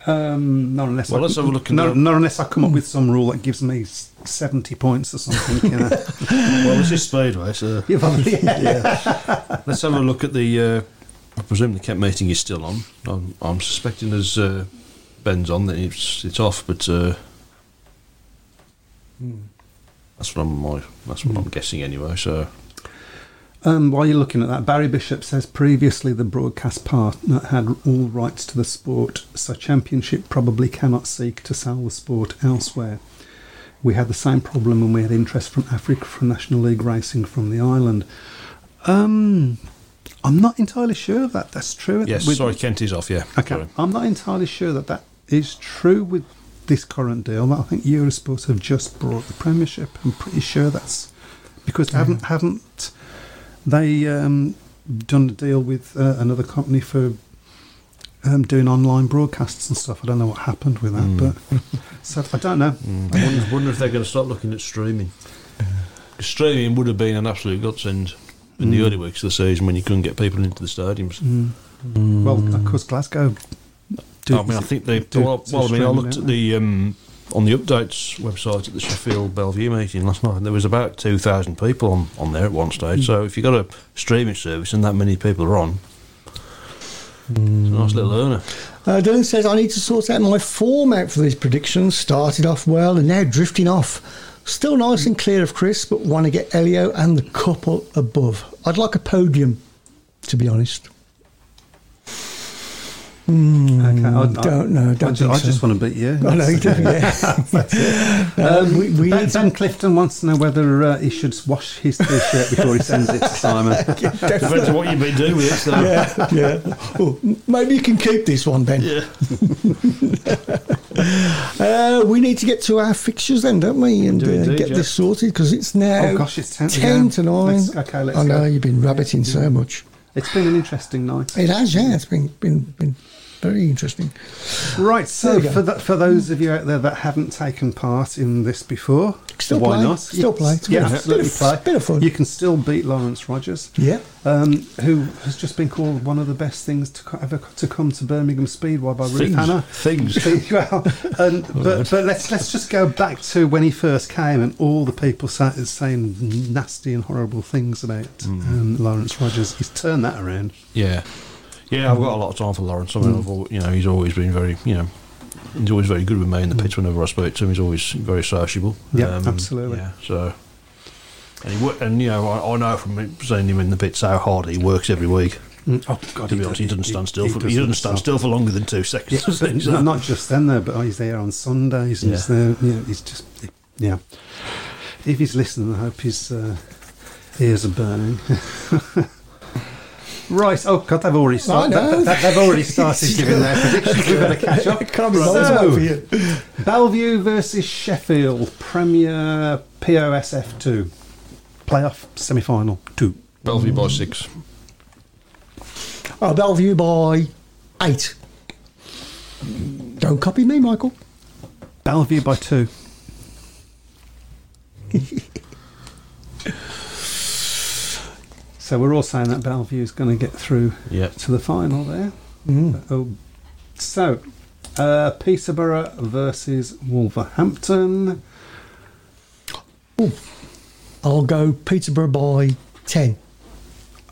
Um, not unless Well, I, let's have a look No, not unless I come up with some rule that gives me seventy points or something. You know. well, this is Speedway, so You've obviously- yeah. let's have a look at the. Uh, I presume the camp meeting is still on. I'm, I'm suspecting as uh, Ben's on that it's it's off, but uh, that's what I'm my, that's what I'm guessing anyway. So Um, while you're looking at that, Barry Bishop says previously the broadcast partner had all rights to the sport, so Championship probably cannot seek to sell the sport elsewhere. We had the same problem when we had interest from Africa from National League Racing from the island. Um, I'm not entirely sure of that. That's true. yes, With- sorry, Kent is off. Yeah, Okay, Sorry. I'm not entirely sure that that is true with this current deal. that I think Eurosport have just brought the Premiership. I'm pretty sure that's because they haven't haven't they um, done a deal with uh, another company for um, doing online broadcasts and stuff. I don't know what happened with that, Mm. but so I don't know. I wonder, wonder if they're going to start looking at streaming. Streaming would have been an absolute godsend in the Mm. early weeks of the season when you couldn't get people into the stadiums. Mm. Well, of course, Glasgow. Do- I mean, I think they. do- well, well, I mean, I looked at the um, on the updates website at the Sheffield Belle Vue meeting last night. and There was about two thousand people on, on there at one stage. So if you've got a streaming service and that many people are on, it's a nice little earner. Uh, Dylan says, I need to sort out my format for these predictions. Started off well and now drifting off. Still nice and clear of Chris, but want to get Elio and the couple above. I'd like a podium, to be honest. Hmm, Okay, I, I- don't know. I Don't ju- think I so. just want to beat you. I know you do, yeah. Um, we, we ben, ben Clifton wants to know whether uh, he should wash his t-shirt before he sends it to Simon. Depends on what you've been doing with it. So. yeah, yeah. Oh, maybe you can keep this one, Ben. Yeah. Uh, we need to get to our fixtures then, don't we? And do uh, indeed, get yeah. this sorted because it's now Oh, gosh, it's 10 to 10 to 9. Let's- okay, let's I know, go. you've been rabbiting so much. It's been an interesting night. It has, yeah. It's been been, been very interesting. Right, so for, th- for those of you out there that haven't taken part in this before, Still why play, not? still play. It's yeah, absolutely bit of- play. bit of fun. You can still beat Lawrence Rogers, Yeah. um, who has just been called one of the best things to ever to come to Birmingham Speedway by Ruth Things. Hanna. Things. well, and, but, but let's let's just go back to when he first came and all the people sat saying nasty and horrible things about Mm. um, Lawrence Rogers. He's turned that around. Yeah, yeah. I've got a lot of time for Lawrence. I mean, I've, al- you know, he's always been very, you know, he's always very good with me in the pitch. Whenever I spoke to him, he's always very sociable. Um, Yeah, absolutely. Yeah, so. And, he, and you know, I, I know from seeing him in the pits how hard he works every week. Oh God, To be honest, he doesn't stand still. he for, he doesn't stand still for longer than two seconds. Yeah, he? but not just then though, but he's there on Sundays and he's Yeah. there. You know, he's just yeah. If he's listening, I hope his uh, ears are burning. right. Oh God, they've already started. that- that- they've already started giving their predictions. We better catch up. Can't be bothered So, for you. Belle Vue versus Sheffield Premier POSF two playoff semi final two. Belle Vue by six. Oh, Belle Vue by eight. Don't copy me, Michael. Belle Vue by two. so we're all saying that Belle Vue is going to get through Yeah. to the final there. Mm. Oh, so uh, Peterborough versus Wolverhampton. I'll go Peterborough by ten.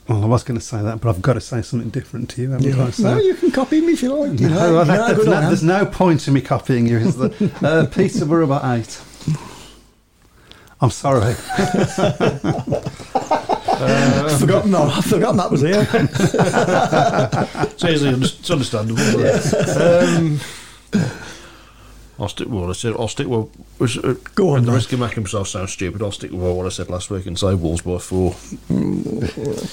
Well, I was going to say that, but I've got to say something different to you, haven't I? So- No, you can copy me if you like. You No, you know that- how there's, no, there's no point in me copying you, is there? Uh, Peterborough by eight. I'm sorry. I've forgotten that. I've forgotten that was here. It's easily under- it's understandable. um, I'll stick with what I said. I'll stick with. Was, uh, Go on, At the risk of making myself sound stupid, I'll stick with what I said last week and say Wolves by four.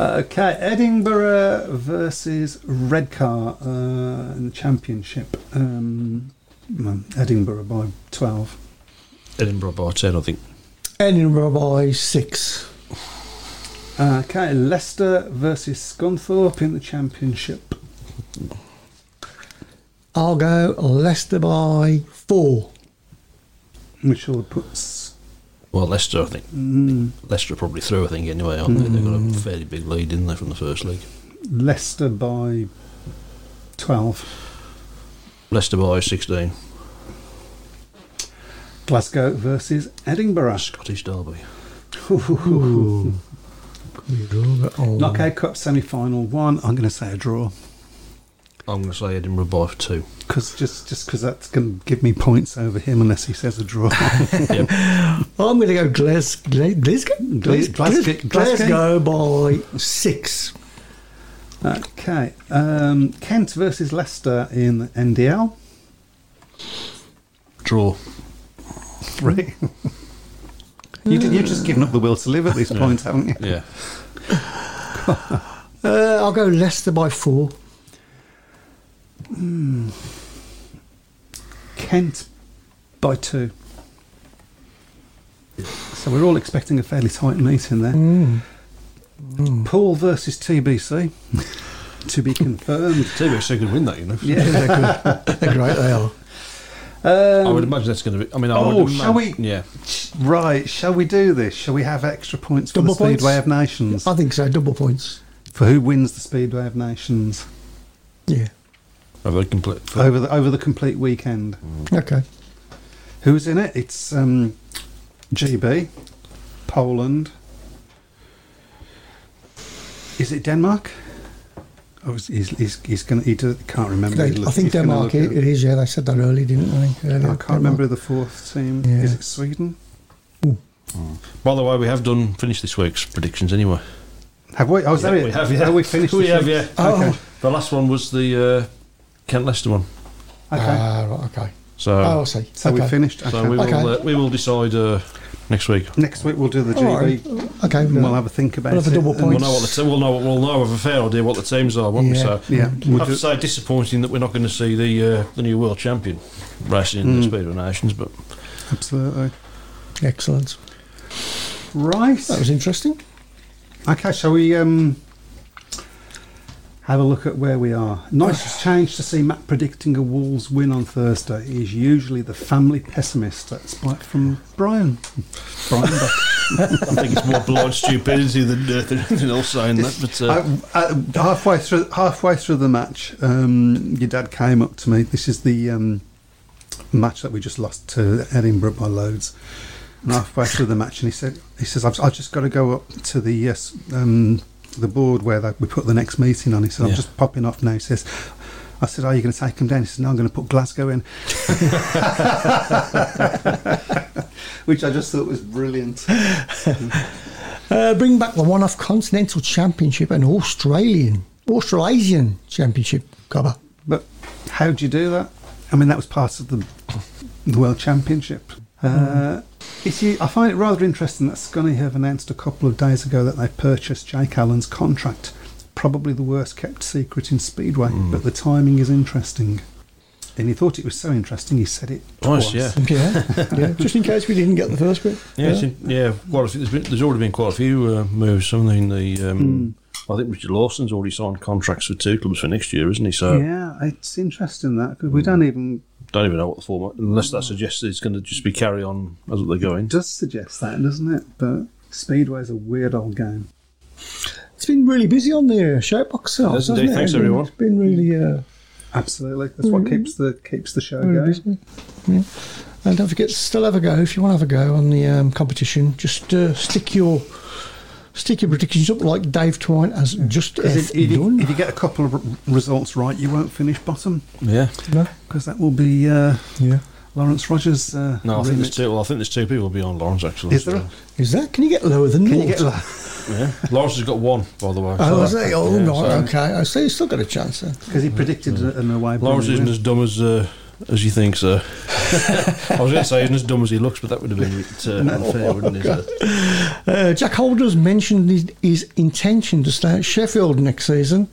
Okay, Edinburgh versus Redcar uh, in the championship. Um, Edinburgh by 12. Edinburgh by ten, I think. Edinburgh by six. Okay, Leicester versus Scunthorpe in the championship. I'll go Leicester by four. Which all puts. Well, Leicester, I think. Hmm. Leicester are probably through, I think, anyway, aren't they? They've got a hmm. fairly big lead, didn't they, from the first league? Leicester by 12. Leicester by 16. Glasgow versus Edinburgh. Scottish Derby. Knockout Cup semi final one. I'm going to say a draw. I'm going to say Edinburgh by two. Cause just just because that's going to give me points over him unless he says a draw. Yep. I'm going to go Glas- Gla- Glasgow? Glas- Glasgow- Glasgow by six. okay. Um, Kent versus Leicester in NDL. Draw. Three. you did, you've hmm. just given up the will to live at this point, haven't you? Yeah. Uh, I'll go Leicester by four. Hmm. Kent by two. So we're all expecting a fairly tight meeting there. Hmm. Poole versus TBC. to be confirmed. TBC could win that, you know. Yeah. They're, good. They're great, they are. I would imagine that's going to be. I mean, I Oh, would shall imagine, we- Yeah. Right, shall we do this? Shall we have extra points for Double the Speedway of Nations? I think so, double points. For who wins the Speedway of Nations Yeah. Over the complete. over the over the complete weekend? Okay. Who's in it? It's um, GB, Poland. Is it Denmark? Oh, he's, he's, he's, he's gonna. He does, can't remember. They- He's I think Denmark, it, it is, yeah. They said that early, didn't they? Earlier, I can't remember the fourth team. Yeah. Is it Sweden? By the way, we have done finished this week's predictions anyway. Have we? Oh, is that Yeah, it? have, yeah. Oh, we finished. We this have, week? yeah. Oh. Okay. The last one was the uh, Kent Leicester one. Okay. Ah, right, okay. So, oh, I see. so okay. we finished. so we will Okay. uh, we will decide uh, next week. Next week we'll do the All GB. right. Okay. and we'll have a think about We'll have a it. double and. We'll know what the te- we'll know we'll know have a fair idea what the teams are, won't we? Yeah. So Yeah, I we'll have do- to say disappointing that we're not going to see the uh, the new world champion racing in the Mm. Speed of Nations, but Absolutely. Excellent. Right. That was interesting. Okay, shall we um, have a look at where we are? Nice change to see Matt predicting a Wolves win on Thursday. He's usually the family pessimist. That's from Brian. Brian Buck. I think it's more blind stupidity than uh, anything else saying that. But uh, Uh, uh, halfway through, halfway through the match, um, your dad came up to me. This is the um, match that we just lost to Edinburgh by loads. And halfway through the match, and he said, "He says I've, I've just got to go up to the yes, um, the board where they, we put the next meeting on." He said, "I'm Yeah. just popping off now." He says. I said, "Are you going to take him down?" He said, "No, I'm going to put Glasgow in," which I just thought was brilliant. Uh, bring back the one-off Continental Championship and Australian, Australasian Championship cover. But how do you do that? I mean, that was part of the, the World Championship. Uh, it's, I find it rather interesting that Scunny have announced a couple of days ago that they've purchased Jake Allen's contract. Probably the worst kept secret in Speedway, but the timing is interesting. And he thought it was so interesting, he said it Nice, twice. yeah. Yeah, yeah. Just in case we didn't get the first bit. Yeah, it's in- yeah. Quite a few, there's, been, there's already been quite a few uh, moves. Something the um, I think Richard Lawson's already signed contracts with two clubs for next year, isn't he? So Yeah, it's interesting that because we don't even don't even know what the format, unless that suggests it's going to just be carry on as they're going. it does suggest that, doesn't it? But Speedway's a weird old game. It's been really busy on the uh, showbox sales, Hasn't hasn't it? it? Thanks, It's been- everyone. It's been really, uh, Absolutely, that's what keeps the keeps the show very going. busy. Yeah. And don't forget, still have a go if you want to have a go on the um, competition. Just uh, stick your stick your predictions up like Dave Twine has just Because F if, if, you, done. if you get a couple of r- results right, you won't finish bottom Yeah. because that will be uh, Yeah. Lawrence Rogers. Uh, No, I think there's two. Well, I think there's two people beyond Lawrence actually. Is there? so- Is that? Can you get lower than Can you naught? get? la- Yeah. Lawrence has got one, by the way. Oh, So- is it? Oh, yeah, right, so okay. I see. You still got a chance then. Because he predicted an away. Lawrence isn't as dumb as uh, as you think, sir. I was going to say isn't as dumb as he looks, but that would have been a bit uh, unfair, wouldn't it? Uh, Jack Holders mentioned his, his intention to stay at Sheffield next season.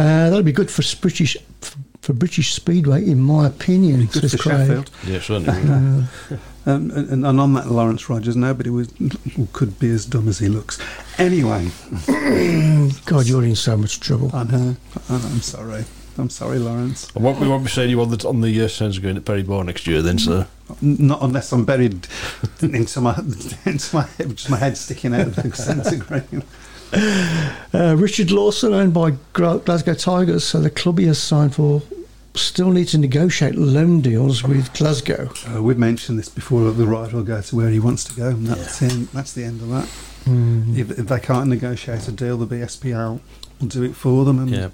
Uh, that'll be good for British for British Speedway, in my opinion. Good says for Craig. Sheffield. Yeah, certainly. Um, and, and on that Lawrence Rogers, nobody was could be as dumb as he looks. Anyway, God, you're in so much trouble. I know. I know, I'm sorry. I'm sorry, Lawrence. I won't, we won't be seeing you on the on the uh, centre green at Perry Barr next year, then, sir. Not unless I'm buried into my into my head, just my head sticking out of the centre green. Uh, Richard Lawson, owned by Glasgow Tigers, so the club he has signed for still need to negotiate loan deals with Glasgow. Uh, we've mentioned this before. The rider will go to where he wants to go, and that's the end, that's the end of that. If, if they can't negotiate a deal, the BSPL will do it for them, and Yeah.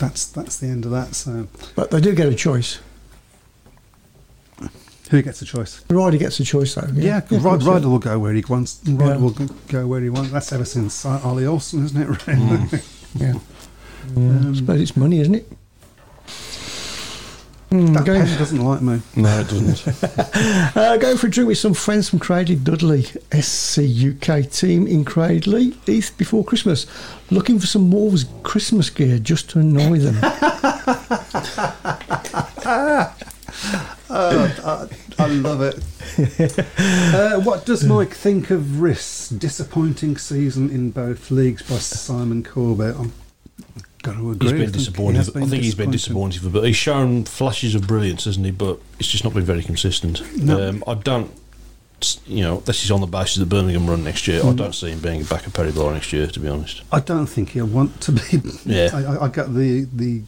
That's that's the end of that. So, But they do get a choice. who gets a choice? The rider gets a choice, though. Yeah, of Ri- course, rider will go where he wants. rider Yeah. will go- go where he wants. That's ever since Ole Olsen, isn't it? Really? Mm. Yeah. Mm. I suppose it's money, isn't it? Hmm, that going, pen doesn't like me. No, it doesn't. uh, going for a drink with some friends from Cradley Dudley SC UK team in Cradley Heath before Christmas. Looking for some Wolves Christmas gear just to annoy them. I, I love it. uh, what does Mike think of Riss' disappointing season in both leagues by Simon Corbett? I'm got to agree. He's I been think disappointing. he has I think he's been disappointing, for, but he's shown flashes of brilliance, hasn't he? But it's just not been very consistent. No. Um, I don't, you know, this is on the basis of the Birmingham run next year. Mm. I don't see him being back at Perry Barr next year, to be honest. I don't think he'll want to be. Yeah. I, I, I got the the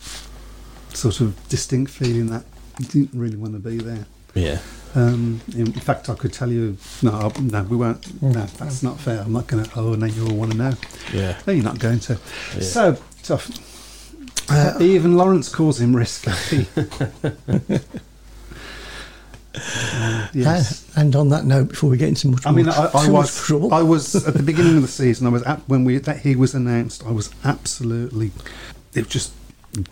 sort of distinct feeling that he didn't really want to be there. Yeah, Um, in fact, I could tell you, no, I- no, we won't. No, that's not fair. I'm not going to. Oh, no, you all want to know. yeah. No, you're not going to. Yeah. So tough. Uh, even Lawrence calls him risky. Uh, yes. And on that note, before we get into much I mean, more, I, I was, trouble, I was at the beginning of the season. I was at, when we that he was announced. I was absolutely, it was just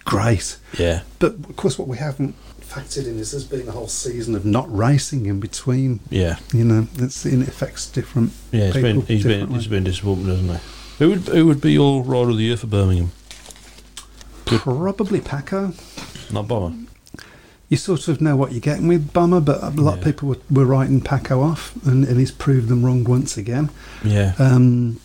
great. Yeah, But of course, what we haven't factored in is there's been a whole season of not racing in between. yeah, You know, it's it affects different. yeah. It's been he's been he's been disappointing, hasn't he? Who would who would be your rider of the year for Birmingham? Probably Paco. Not Bomber. you sort of know what you're getting with Bummer, but a lot of people were, were writing Paco off, and, and he's proved them wrong once again. Yeah, Um,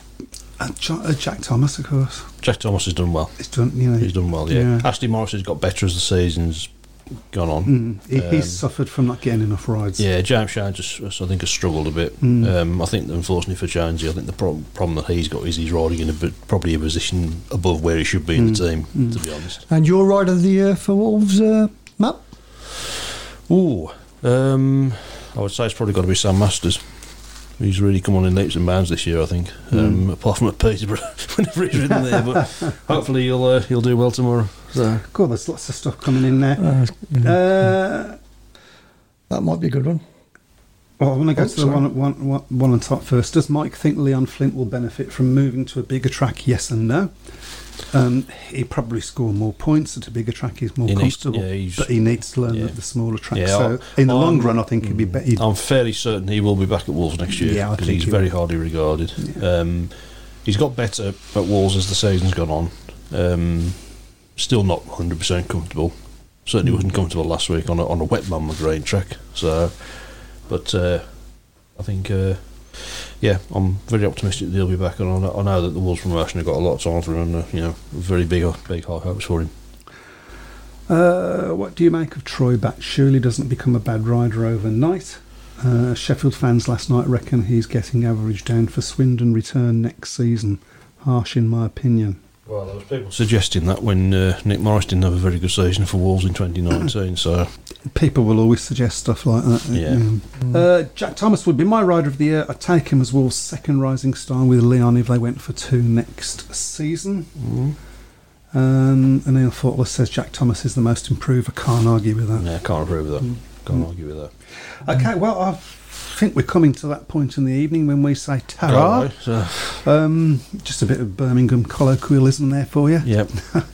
uh, Jack Thomas, of course, Jack Thomas has done well. he's done. You know, He's done well. Yeah, Yeah. Ashley Morris has got better as the season's gone on. Mm, he, Um, he's suffered from not getting enough rides. Yeah, James Shine just I think has struggled a bit. Mm. Um, I think unfortunately for Jonesy, I think the pro- problem that he's got is he's riding in a bit, probably a position above where he should be in the team. To be honest. and your rider of the year for Wolves, uh, Matt? Ooh, um, I would say it's probably got to be Sam Masters. He's really come on in leaps and bounds this year, I think. Um, apart from at Peterborough, whenever he's ridden there, but hopefully he'll uh, he'll do well tomorrow. So God, there's lots of stuff coming in there. Uh, Uh, that might be a good one. Well, I want to go Oh, to the sorry. one, one, one, one on top first. Does Mike think Leon Flint will benefit from moving to a bigger track? Yes and no. Um, he probably score more points at a bigger track. He's more He needs- comfortable, yeah, he's- but he needs to learn yeah. the, the smaller track. Yeah, so I- in the long I'm- run, I think he'd be better. I'm fairly certain he will be back at Wolves next year Yeah, I because think he's he very will. highly regarded. Um, he's got better at Wolves as the season's gone on. Um, still not 100% comfortable. Certainly Hmm. wasn't comfortable last week on a, on a wet Monmore Green track. So, but uh, I think, uh, yeah, I'm very optimistic that he'll be back, and I know, I know that the Wolves promotion have got a lot of time for him, and uh, you know, very big, big high hopes for him. Uh, what do you make of Troy back? Surely doesn't become a bad rider overnight. Uh, Sheffield fans last night reckon he's getting average down for Swindon return next season. Harsh in my opinion. Well, there was people suggesting that when uh, Nick Morris didn't have a very good season for Wolves in 2019, so People will always suggest stuff like that. Yeah. Uh, Jack Thomas would be my rider of the year. I'd take him as Wolves' second rising star with Leon if they went for two next season. Um, and Neil Faultless says Jack Thomas is the most improved. I can't argue with that. yeah, I can't agree with that. Can't argue with that. Okay, well, I think we're coming to that point in the evening when we say ta So, Um, just a bit of Birmingham colloquialism there for you. yep.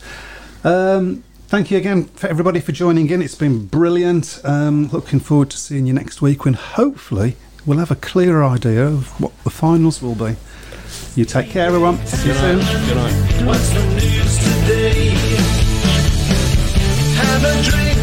Um, thank you again for everybody for joining in. It's been brilliant. Um, looking forward to seeing you next week when hopefully we'll have a clearer idea of what the finals will be. You take care, everyone. See you soon. Good night. What's the news today? Have a drink